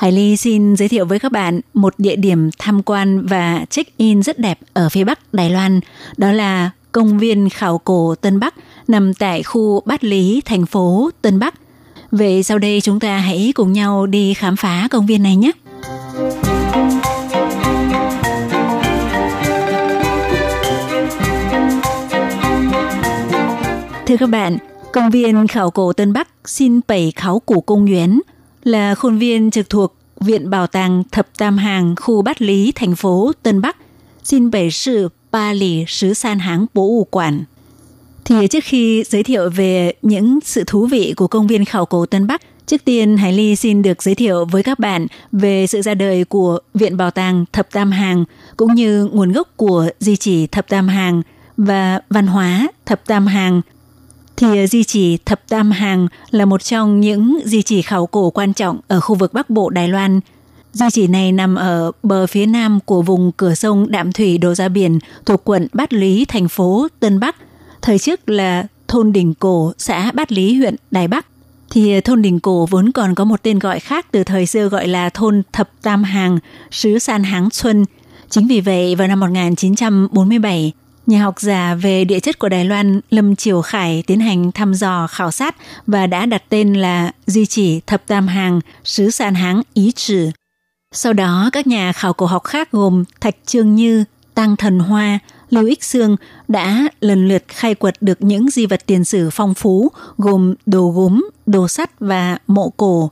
F: Hải Ly xin giới thiệu với các bạn một địa điểm tham quan và check-in rất đẹp ở phía Bắc Đài Loan. Đó là công viên khảo cổ Tân Bắc nằm tại khu Bát Lý, thành phố Tân Bắc. Vậy sau đây chúng ta hãy cùng nhau đi khám phá công viên này nhé. Thưa các bạn, công viên khảo cổ Tân Bắc xin bảy khảo cổ công Nguyễn là khuôn viên trực thuộc Viện Bảo tàng Thập Tam Hàng khu Bát Lý, thành phố Tân Bắc, xin bảy sự Ba Lì Sứ San Háng Bố u Quản. Thì trước khi giới thiệu về những sự thú vị của công viên khảo cổ Tân Bắc, trước tiên Hải Ly xin được giới thiệu với các bạn về sự ra đời của Viện Bảo tàng Thập Tam Hàng cũng như nguồn gốc của di chỉ Thập Tam Hàng và văn hóa Thập Tam Hàng thì ờ, di chỉ Thập Tam Hàng là một trong những di chỉ khảo cổ quan trọng ở khu vực Bắc Bộ Đài Loan. Di chỉ này nằm ở bờ phía nam của vùng cửa sông Đạm Thủy đổ ra biển thuộc quận Bát Lý, thành phố Tân Bắc. Thời trước là thôn Đình Cổ, xã Bát Lý, huyện Đài Bắc. Thì ờ, thôn Đình Cổ vốn còn có một tên gọi khác từ thời xưa gọi là thôn Thập Tam Hàng, xứ San Háng Xuân. Chính vì vậy, vào năm 1947, nhà học giả về địa chất của Đài Loan Lâm Triều Khải tiến hành thăm dò khảo sát và đã đặt tên là di chỉ Thập Tam Hàng, xứ sàn Háng Ý Trừ. Sau đó, các nhà khảo cổ học khác gồm Thạch Trương Như, Tăng Thần Hoa, Lưu Ích Sương đã lần lượt khai quật được những di vật tiền sử phong phú gồm đồ gốm, đồ sắt và mộ cổ.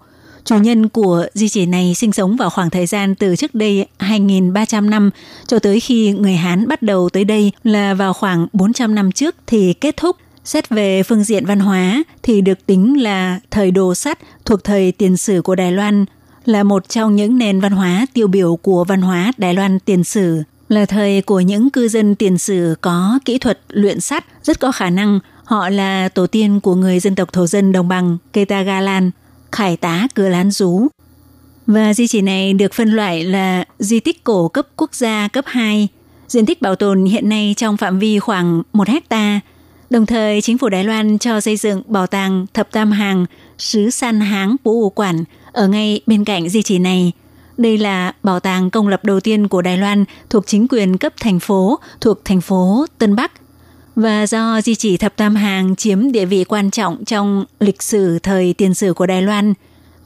F: Chủ nhân của di chỉ này sinh sống vào khoảng thời gian từ trước đây 2.300 năm cho tới khi người Hán bắt đầu tới đây là vào khoảng 400 năm trước thì kết thúc. Xét về phương diện văn hóa thì được tính là thời đồ sắt thuộc thời tiền sử của Đài Loan, là một trong những nền văn hóa tiêu biểu của văn hóa Đài Loan tiền sử, là thời của những cư dân tiền sử có kỹ thuật luyện sắt, rất có khả năng họ là tổ tiên của người dân tộc thổ dân đồng bằng Ketagalan, khải tá cửa lán rú. Và di chỉ này được phân loại là di tích cổ cấp quốc gia cấp 2. Diện tích bảo tồn hiện nay trong phạm vi khoảng 1 hecta. Đồng thời, chính phủ Đài Loan cho xây dựng bảo tàng Thập Tam Hàng, xứ San Háng Bố Ủ Quản ở ngay bên cạnh di chỉ này. Đây là bảo tàng công lập đầu tiên của Đài Loan thuộc chính quyền cấp thành phố, thuộc thành phố Tân Bắc. Và do di chỉ Thập Tam Hàng chiếm địa vị quan trọng trong lịch sử thời tiền sử của Đài Loan,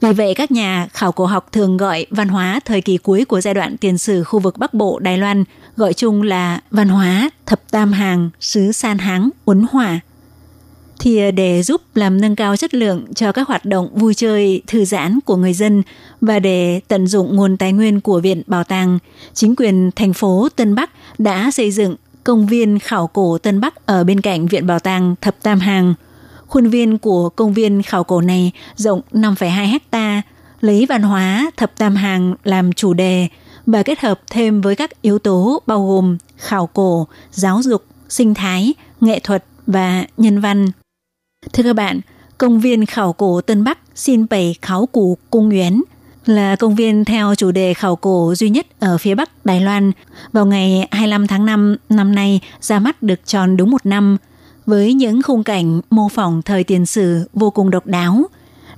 F: vì vậy các nhà khảo cổ học thường gọi văn hóa thời kỳ cuối của giai đoạn tiền sử khu vực Bắc Bộ Đài Loan gọi chung là văn hóa Thập Tam Hàng, xứ San Háng, Uốn Hỏa. Thì để giúp làm nâng cao chất lượng cho các hoạt động vui chơi, thư giãn của người dân và để tận dụng nguồn tài nguyên của Viện Bảo tàng, chính quyền thành phố Tân Bắc đã xây dựng công viên khảo cổ Tân Bắc ở bên cạnh Viện Bảo tàng Thập Tam Hàng. Khuôn viên của công viên khảo cổ này rộng 5,2 hecta, lấy văn hóa thập tam hàng làm chủ đề và kết hợp thêm với các yếu tố bao gồm khảo cổ, giáo dục, sinh thái, nghệ thuật và nhân văn. Thưa các bạn, công viên khảo cổ Tân Bắc xin bày khảo cổ cung Nguyễn là công viên theo chủ đề khảo cổ duy nhất ở phía Bắc Đài Loan. Vào ngày 25 tháng 5 năm nay ra mắt được tròn đúng một năm với những khung cảnh mô phỏng thời tiền sử vô cùng độc đáo,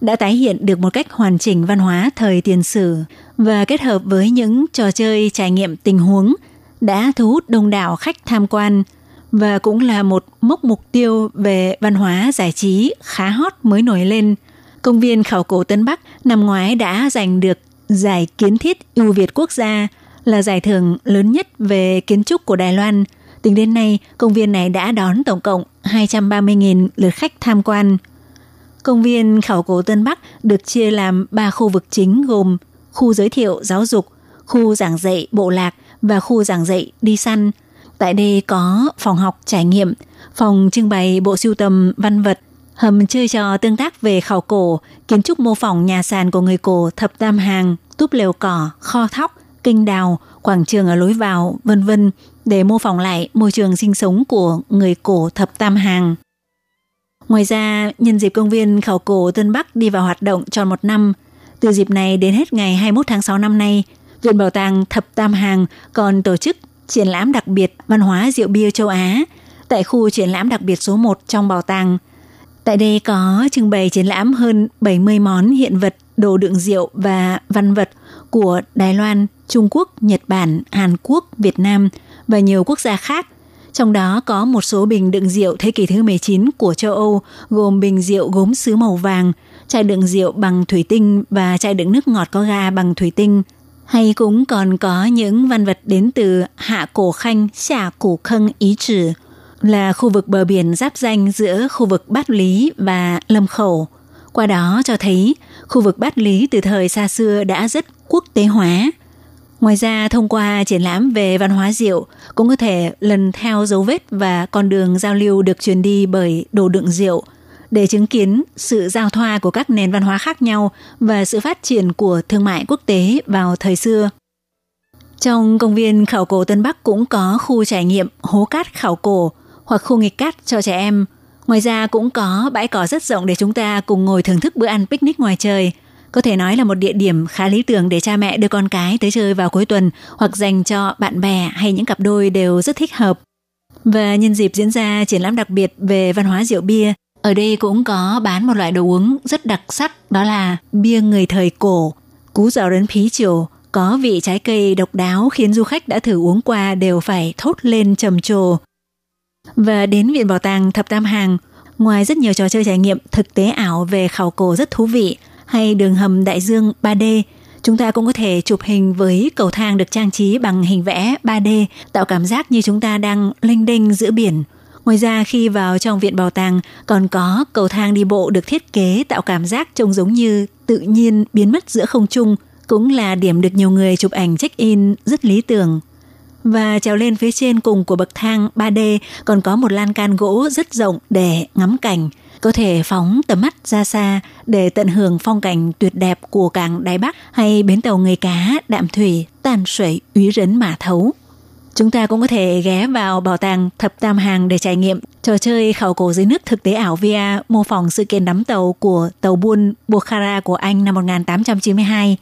F: đã tái hiện được một cách hoàn chỉnh văn hóa thời tiền sử và kết hợp với những trò chơi trải nghiệm tình huống đã thu hút đông đảo khách tham quan và cũng là một mốc mục tiêu về văn hóa giải trí khá hot mới nổi lên. Công viên khảo cổ Tân Bắc năm ngoái đã giành được giải kiến thiết ưu việt quốc gia là giải thưởng lớn nhất về kiến trúc của Đài Loan. Tính đến nay, công viên này đã đón tổng cộng 230.000 lượt khách tham quan. Công viên khảo cổ Tân Bắc được chia làm 3 khu vực chính gồm khu giới thiệu giáo dục, khu giảng dạy bộ lạc và khu giảng dạy đi săn. Tại đây có phòng học trải nghiệm, phòng trưng bày bộ sưu tầm văn vật, hầm chơi trò tương tác về khảo cổ, kiến trúc mô phỏng nhà sàn của người cổ thập tam hàng, túp lều cỏ, kho thóc, kinh đào, quảng trường ở lối vào, vân vân để mô phỏng lại môi trường sinh sống của người cổ thập tam hàng. Ngoài ra, nhân dịp công viên khảo cổ Tân Bắc đi vào hoạt động tròn một năm, từ dịp này đến hết ngày 21 tháng 6 năm nay, Viện Bảo tàng Thập Tam Hàng còn tổ chức triển lãm đặc biệt văn hóa rượu bia châu Á tại khu triển lãm đặc biệt số 1 trong bảo tàng. Tại đây có trưng bày triển lãm hơn 70 món hiện vật, đồ đựng rượu và văn vật của Đài Loan, Trung Quốc, Nhật Bản, Hàn Quốc, Việt Nam và nhiều quốc gia khác. Trong đó có một số bình đựng rượu thế kỷ thứ 19 của châu Âu, gồm bình rượu gốm sứ màu vàng, chai đựng rượu bằng thủy tinh và chai đựng nước ngọt có ga bằng thủy tinh. Hay cũng còn có những văn vật đến từ Hạ Cổ Khanh, Xả Cổ Khân Ý Trừ, là khu vực bờ biển giáp danh giữa khu vực Bát Lý và Lâm Khẩu. Qua đó cho thấy khu vực Bát Lý từ thời xa xưa đã rất quốc tế hóa. Ngoài ra, thông qua triển lãm về văn hóa rượu, cũng có thể lần theo dấu vết và con đường giao lưu được truyền đi bởi đồ đựng rượu – để chứng kiến sự giao thoa của các nền văn hóa khác nhau và sự phát triển của thương mại quốc tế vào thời xưa. Trong công viên khảo cổ Tân Bắc cũng có khu trải nghiệm hố cát khảo cổ hoặc khu nghịch cát cho trẻ em. Ngoài ra cũng có bãi cỏ rất rộng để chúng ta cùng ngồi thưởng thức bữa ăn picnic ngoài trời. Có thể nói là một địa điểm khá lý tưởng để cha mẹ đưa con cái tới chơi vào cuối tuần hoặc dành cho bạn bè hay những cặp đôi đều rất thích hợp. Và nhân dịp diễn ra triển lãm đặc biệt về văn hóa rượu bia ở đây cũng có bán một loại đồ uống rất đặc sắc đó là bia người thời cổ, cú giò đến phí chiều, có vị trái cây độc đáo khiến du khách đã thử uống qua đều phải thốt lên trầm trồ. Và đến Viện Bảo tàng Thập Tam Hàng, ngoài rất nhiều trò chơi trải nghiệm thực tế ảo về khảo cổ rất thú vị hay đường hầm đại dương 3D, chúng ta cũng có thể chụp hình với cầu thang được trang trí bằng hình vẽ 3D tạo cảm giác như chúng ta đang lênh đênh giữa biển – Ngoài ra khi vào trong viện bảo tàng còn có cầu thang đi bộ được thiết kế tạo cảm giác trông giống như tự nhiên biến mất giữa không trung, cũng là điểm được nhiều người chụp ảnh check-in rất lý tưởng. Và trèo lên phía trên cùng của bậc thang 3D còn có một lan can gỗ rất rộng để ngắm cảnh, có thể phóng tầm mắt ra xa để tận hưởng phong cảnh tuyệt đẹp của cảng Đài Bắc hay bến tàu người cá đạm thủy tàn 水 úy rấn mã thấu. Chúng ta cũng có thể ghé vào bảo tàng Thập Tam Hàng để trải nghiệm trò chơi khảo cổ dưới nước thực tế ảo VR mô phỏng sự kiện đắm tàu của tàu buôn Bukhara của Anh năm 1892.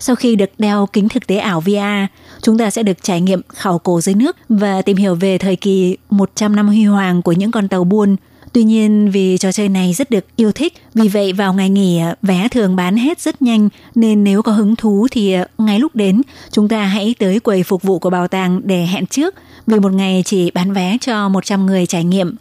F: Sau khi được đeo kính thực tế ảo VR, chúng ta sẽ được trải nghiệm khảo cổ dưới nước và tìm hiểu về thời kỳ 100 năm huy hoàng của những con tàu buôn Tuy nhiên vì trò chơi này rất được yêu thích, vì vậy vào ngày nghỉ vé thường bán hết rất nhanh nên nếu có hứng thú thì ngay lúc đến chúng ta hãy tới quầy phục vụ của bảo tàng để hẹn trước vì một ngày chỉ bán vé cho 100 người trải nghiệm.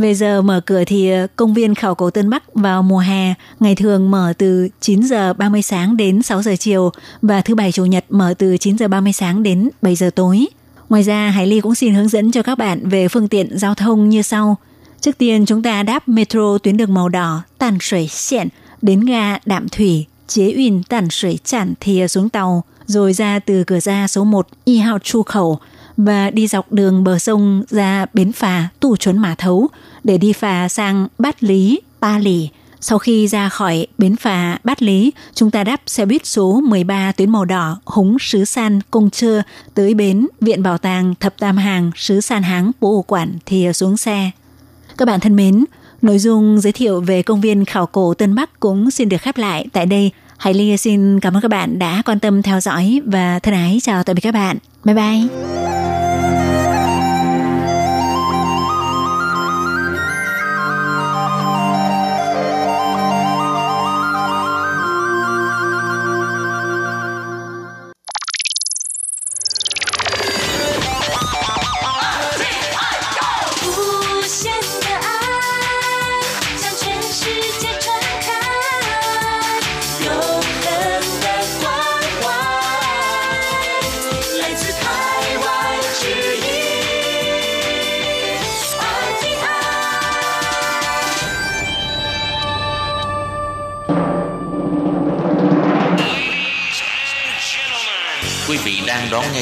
F: Về giờ mở cửa thì ờ, công viên khảo cổ Tân Bắc vào mùa hè ngày thường mở từ 9 giờ 30 sáng đến 6 giờ chiều và thứ bảy chủ nhật mở từ 9 giờ 30 sáng đến 7 giờ tối. Ngoài ra, Hải Ly cũng xin hướng dẫn cho các bạn về phương tiện giao thông như sau – Trước tiên chúng ta đáp metro tuyến đường màu đỏ Tàn Sủy Xiển đến ga Đạm Thủy, chế uyên Tàn Sủy Chản thì xuống tàu, rồi ra từ cửa ra số 1 Y Hao Chu Khẩu và đi dọc đường bờ sông ra bến phà Tu Chuấn Mã Thấu để đi phà sang Bát Lý, Ba Lì. Sau khi ra khỏi bến phà Bát Lý, chúng ta đáp xe buýt số 13 tuyến màu đỏ Húng Sứ San Công trưa tới bến Viện Bảo tàng Thập Tam Hàng Sứ San Háng bộ Quản thì xuống xe. Các bạn thân mến, nội dung giới thiệu về công viên khảo cổ Tân Bắc cũng xin được khép lại tại đây. Hải Ly xin cảm ơn các bạn đã quan tâm theo dõi và thân ái chào tạm biệt các bạn. Bye bye!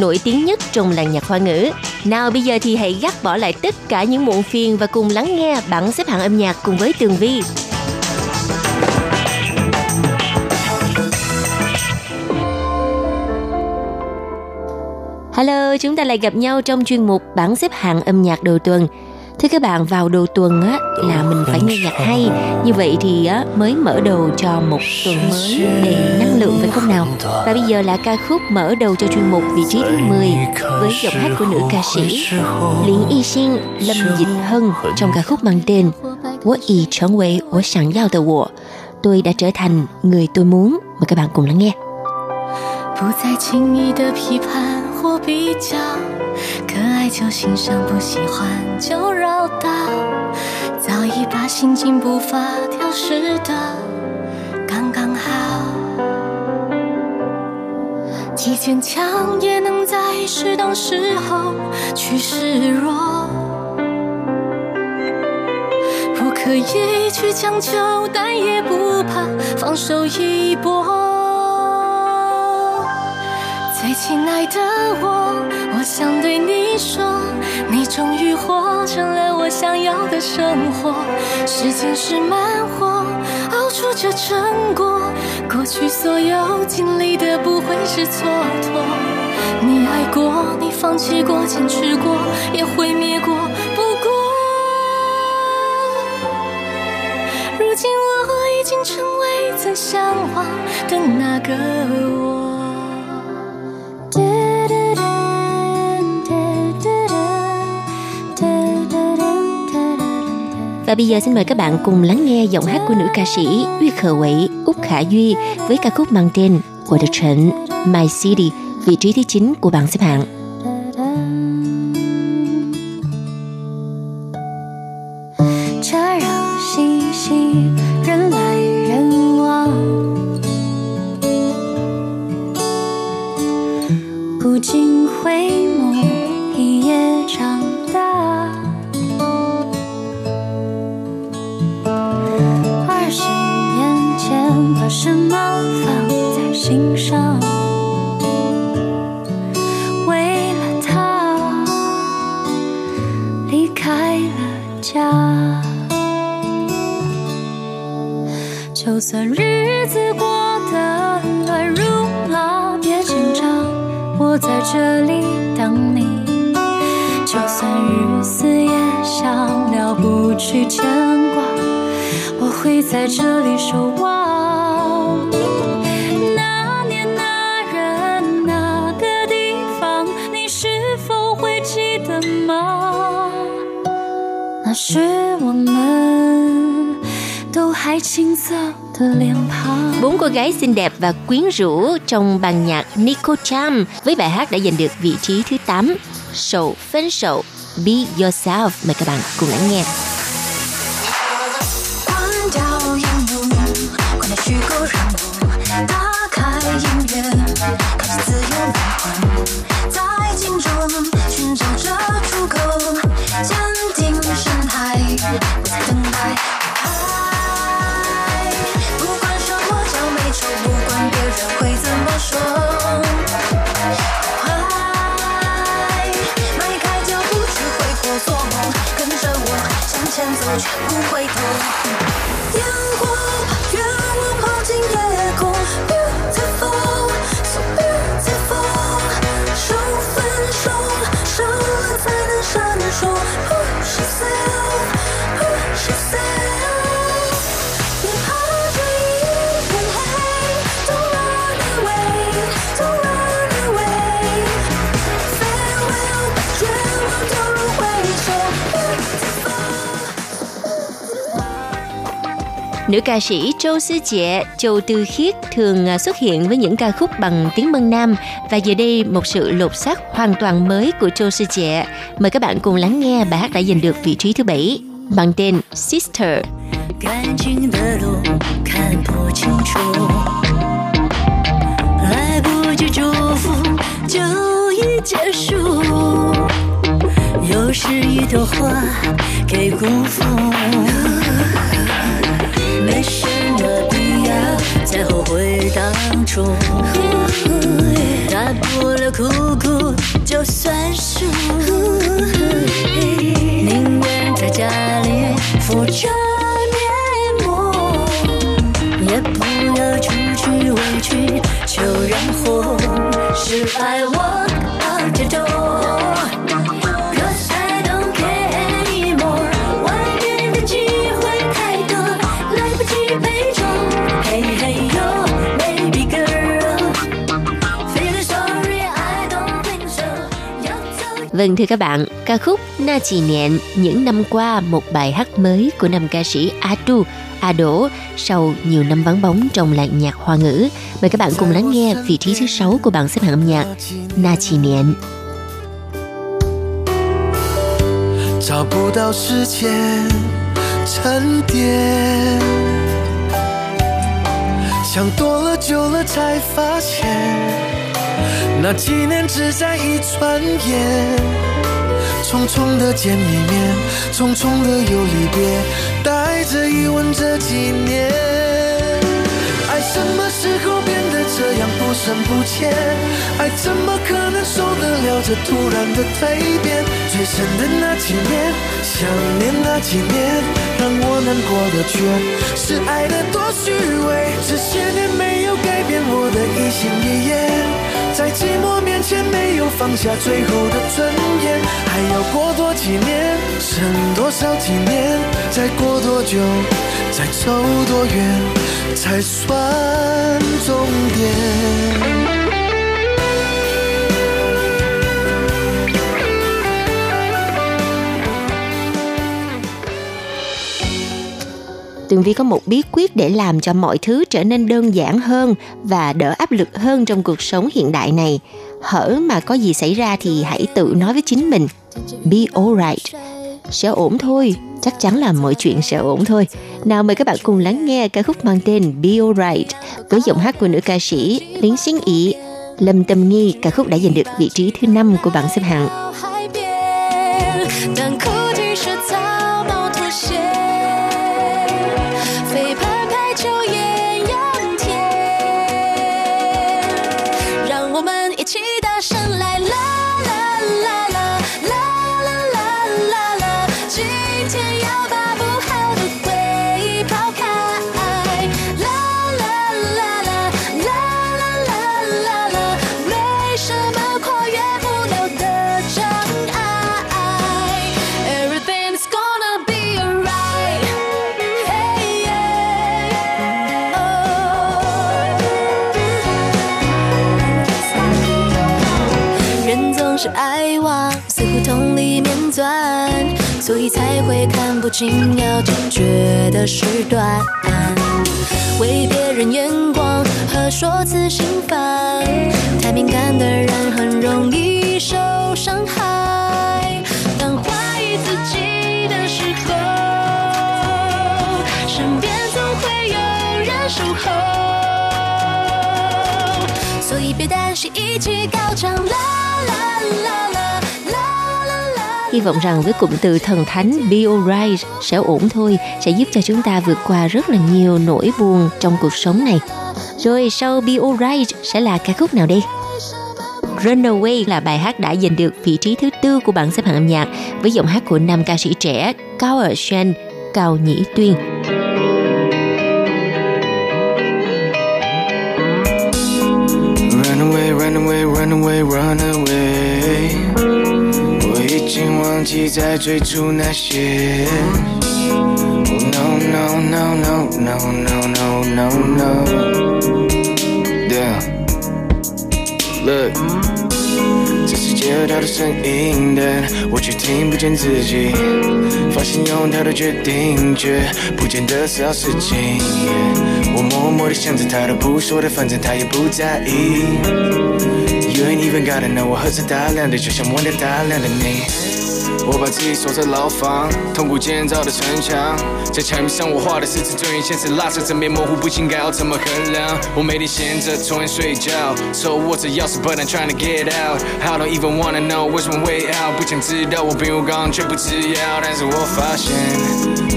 E: nổi tiếng nhất trong làng nhạc hoa ngữ. Nào bây giờ thì hãy gác bỏ lại tất cả những muộn phiền và cùng lắng nghe bảng xếp hạng âm nhạc cùng với Tường Vi. Hello, chúng ta lại gặp nhau trong chuyên mục bảng xếp hạng âm nhạc đầu tuần. Thưa các bạn, vào đầu tuần á là mình phải nghe nhạc hay. Như vậy thì á mới mở đầu cho một tuần mới đầy năng lượng phải không nào? Và bây giờ là ca khúc mở đầu cho chuyên mục vị trí thứ 10 với giọng hát của nữ ca sĩ Liên Y Xin, Lâm Dịch Hân trong ca khúc mang tên 我已成为我想要的我 Tôi đã trở thành người tôi muốn. Mời các bạn cùng lắng nghe.
G: 不再轻易的批判或比较，可 爱就欣赏，不喜欢就绕道，早已把心境步伐调试的刚刚好，既坚强也能在适当时候去示弱，不可以去强求，但也不怕放手一搏。最亲爱的我，我想对你说，你终于活成了我想要的生活。时间是慢火，熬出这成果。过去所有经历的不会是蹉跎。你爱过，你放弃过，坚持过，也毁灭过。不过，如今我已经成为曾向往的那个我。
E: Và bây giờ xin mời các bạn cùng lắng nghe giọng hát của nữ ca sĩ Uy Khờ Quỷ, Úc Khả Duy với ca khúc mang tên Của The Trần, My City, vị trí thứ 9 của bảng xếp hạng. Và quyến rũ trong ban nhạc Nico Cham với bài hát đã giành được vị trí thứ 8 Sầu Phân Sầu, Be Yourself. Mời các bạn cùng lắng nghe. Nữ ca sĩ Châu Sư Trẻ, Châu Tư Khiết thường à, xuất hiện với những ca khúc bằng tiếng Mân Nam và giờ đây một sự lột xác hoàn toàn mới của Châu Sư Trẻ. Mời các bạn cùng lắng nghe bài hát đã giành được vị trí thứ bảy bằng tên Sister.
G: 感情的路看不清楚，来不及祝福就已结束，又是一朵花给辜负， 才后悔当初，打破了苦苦就算数，宁愿在家里敷着面膜，也不要出去委屈求人活，是爱我 out the door。
E: Vâng thưa các bạn, ca khúc Na Chỉ Nẹn những năm qua một bài hát mới của nam ca sĩ A Tu, A Đỗ sau nhiều năm vắng bóng trong làng nhạc hoa ngữ. Mời các bạn cùng lắng nghe vị trí thứ sáu của bảng xếp hạng âm nhạc Na Chỉ Nẹn.
H: 找不到时间沉淀，想多了久了才发现， 那几年只在一转眼，匆匆的见一面，匆匆的又离别，带着疑问这几年，爱什么时候变得这样不深不浅？爱怎么可能受得了这突然的蜕变？最深的那几年，想念那几年，让我难过的却是爱的多虚伪。这些年没有改变我的一心一意，在寂寞面前没有放下最后的尊严。还要过多几年，剩多少几年？再过多久，再走多远，才算终点？
E: Tường Vi có một bí quyết để làm cho mọi thứ trở nên đơn giản hơn và đỡ áp lực hơn trong cuộc sống hiện đại này. Hở mà có gì xảy ra thì hãy tự nói với chính mình. Be alright. Sẽ ổn thôi. Chắc chắn là mọi chuyện sẽ ổn thôi. Nào mời các bạn cùng lắng nghe ca khúc mang tên Be alright với giọng hát của nữ ca sĩ Lính Xính Ý. Lâm Tâm Nghi ca khúc đã giành được vị trí thứ năm của bảng xếp hạng.
G: 是爱往死胡同里面钻，所以才会看不清要解决的时段。为别人眼光和说辞心烦，太敏感的人很容易受伤害。当怀疑自己的时候，身边总会有人守候。所以别担心，一起高唱啦啦啦啦啦啦啦。
E: Hy vọng rằng với cụm từ thần thánh Be Alright sẽ ổn thôi, sẽ giúp cho chúng ta vượt qua rất là nhiều nỗi buồn trong cuộc sống này. Rồi sau Be Alright sẽ là ca khúc nào đây? Runaway là bài hát đã giành được vị trí thứ tư của bảng xếp hạng âm nhạc với giọng hát của nam ca sĩ trẻ Cao Ở Xuân, Cao Nhĩ Tuyên.
I: 忘记在追逐那些。Oh, no no no no no no no no no。Yeah。Look。这世界有太多声音，但我却听不见自己。发现有太多决定，却不见得是好事情。我默默地想着他都不说的，反正他也不在意。You ain't even gotta know，我喝着大量的，就像忘掉大量的你。我把自己锁在牢房，痛苦建造的城墙，在墙壁上我画的是自尊与现实拉扯，正面模糊不清，该要怎么衡量？我每天闲着，抽烟睡觉，手握着钥匙，but I'm trying to get out。I don't even wanna know 为什么 way out，不想知道我病入膏肓却不吃药，但是我发现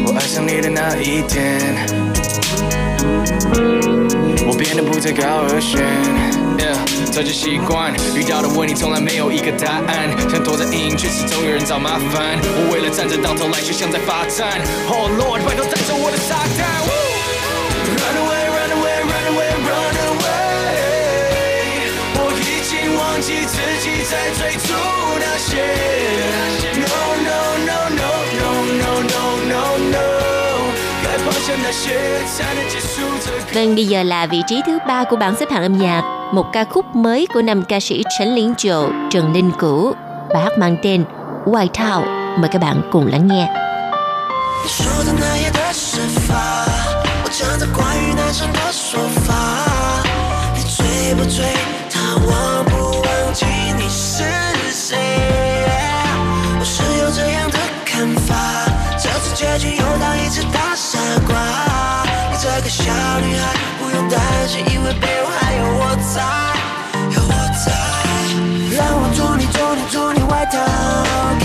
I: 我爱上你的那一天，我变得不再高而宣。早就习惯遇到的问题从来没有一个答案，想躲在阴影，却始终有人找麻烦。我为了站着到头来，却像在罚站。Oh Lord，拜托带走我的撒旦。Run away, run away, run away, run away。我已经忘记自己在追逐那些。No no no no no no no no
E: Vâng, bây giờ là vị trí thứ ba của bảng xếp hạng âm nhạc, một ca khúc mới của nam ca sĩ Trấn Liên Triệu, Trần Linh Cửu. Bài hát mang tên White House. Mời các bạn cùng lắng nghe.
I: 你说的那夜的事发，我讲着关于男生的说法，你追不追他，忘不忘记你是谁？我是有这样的看法，这次结局又当一只大 傻瓜。你这个小女孩不用担心，因为背后还有我在，有我在。让我祝你祝你祝你外套，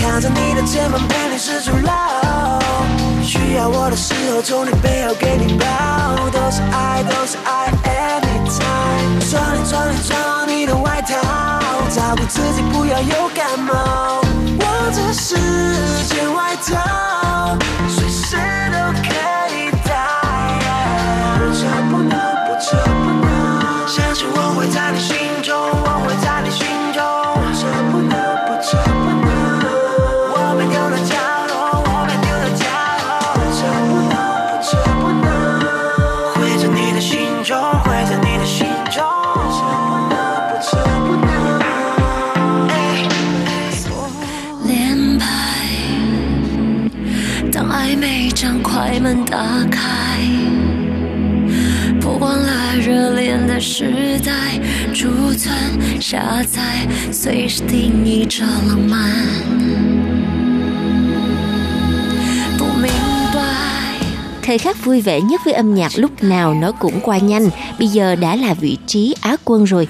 I: 看着你的肩膀陪你四处绕。需要我的时候，从你背后给你抱，都是爱，都是爱，anytime。穿你穿你穿你的外套，照顾自己不要有感冒。这世界外套，随时都可以
G: 时代，储存下载，随时定义着浪漫。不明白。
E: Thời khắc vui vẻ nhất với âm nhạc lúc nào nó cũng qua nhanh, bây giờ đã là vị trí Á quân rồi.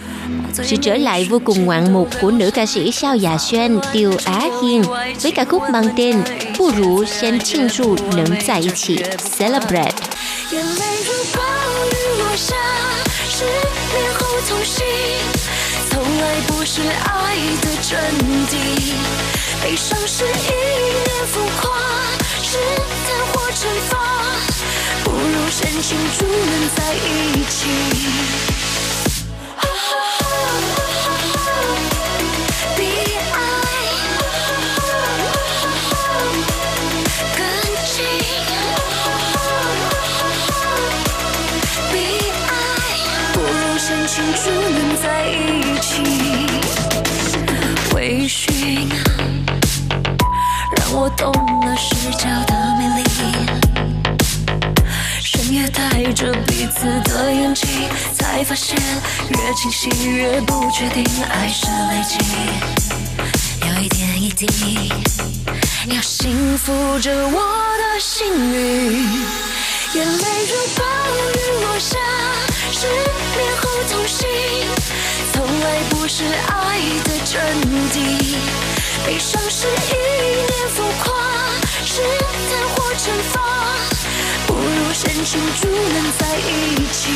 E: Sự trở lại vô cùng ngoạn mục của nữ ca sĩ Sao Dạ Xuân, Tiêu Á Hiên với ca khúc mang tên Bù rủ sen庆祝能在一起 Celebrate.
G: 眼泪如暴雨落下，十年后 从心，从来不是爱的真谛。悲伤是一念浮夸，是散或惩罚，不如深情祝愿在一起。在一起。微醺让我懂了失焦的美丽。深夜带着彼此的眼睛，才发现越清晰越不确定，爱是累积，要一点一滴，要幸福着我的幸运。眼泪如暴是爱的真谛。悲伤是一念浮夸，是贪或惩罚，不如深情就能在一起。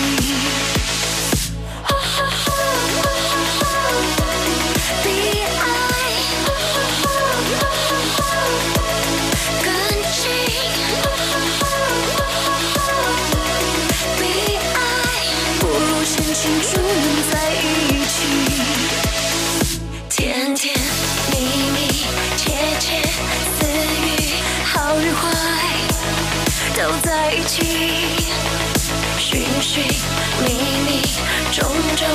G: 寻寻觅觅，种种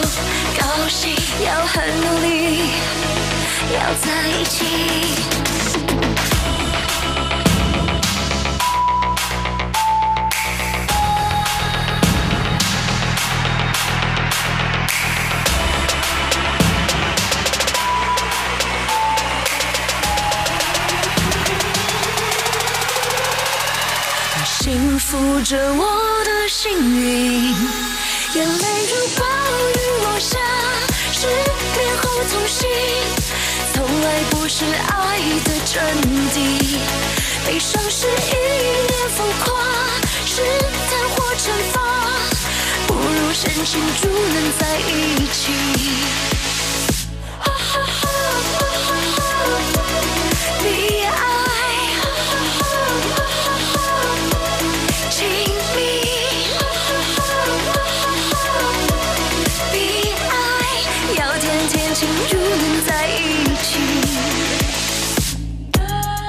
G: 高兴，要很努力，要在一起。幸福着我幸运，眼泪如暴雨落下，失恋后痛醒，从来不是爱的真谛。悲伤是一念浮夸，是贪或惩罚，不如深情就能在一起。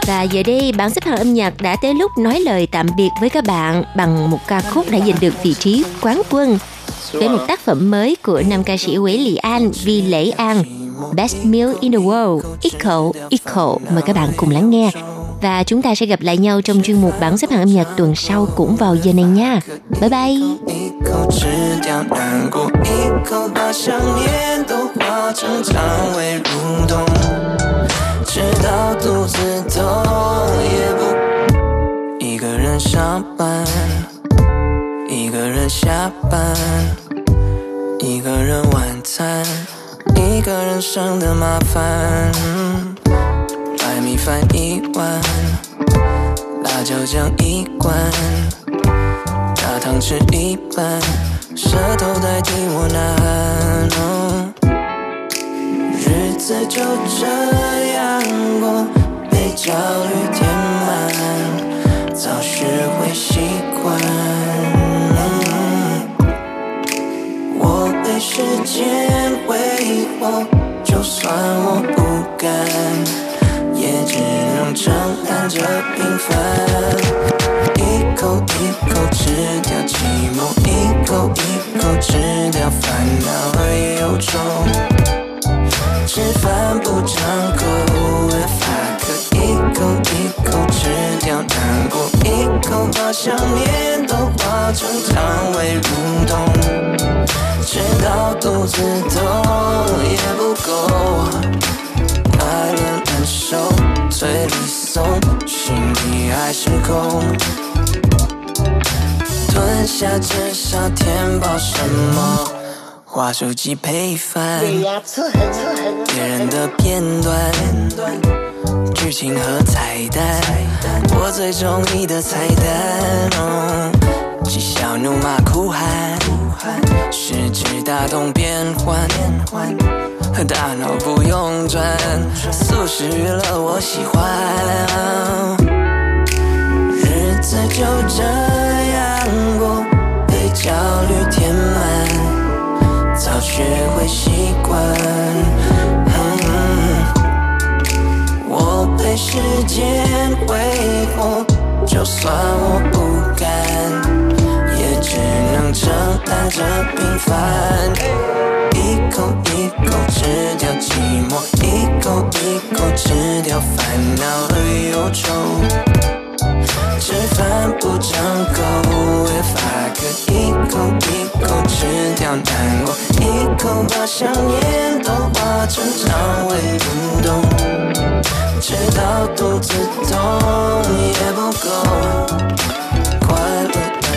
E: Và giờ đây, bảng xếp hạng âm nhạc đã tới lúc nói lời tạm biệt với các bạn bằng một ca khúc đã giành được vị trí quán quân với một tác phẩm mới của nam ca sĩ Quế Lị An, Vi Lễ An, Best Meal in the World, Echo, Echo. Mời các bạn cùng lắng nghe Và chúng ta sẽ gặp lại nhau trong chuyên mục bảng xếp hạng âm nhạc tuần sau cũng vào giờ này nha. Bye bye!
J: 一口吃掉难过，一口把想念都化成肠胃蠕动，直到肚子痛也不。一个人上班，一个人下班，一个人晚餐，一个人省的麻烦。 米饭一碗，辣椒酱一罐。大汤吃一半，舌头代替我难。哦日子就这样过，被焦虑填满，早学会习惯。我被时间挥霍，就算我不甘，只能承担着平凡。一口一口吃掉寂寞，一口一口吃掉烦恼和忧愁。吃饭不张口无法可一口一口吃掉难过，一口把想念都化成肠胃蠕动，吃到肚子痛也不够。快乐难受，嘴里松，心里还是空。吞下至少填饱什么？划手机配饭，别人的片段，剧情和彩蛋，我最中意的彩蛋。哦嬉笑怒骂哭喊，食指大动变换，大脑不用转，速食娱乐我喜欢。日子就这样过，被焦虑填满，早学会习惯。嗯我被时间挥霍，就算我不甘，也只能承担着平凡。一口一口吃掉寂寞，一口一口吃掉烦恼和忧愁。吃饭不张口，If I could 一口一口吃掉难过，一口把想念都化成肠胃蠕动，吃到肚子痛也不够，快乐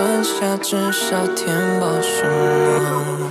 J: 剩下至少填饱什么？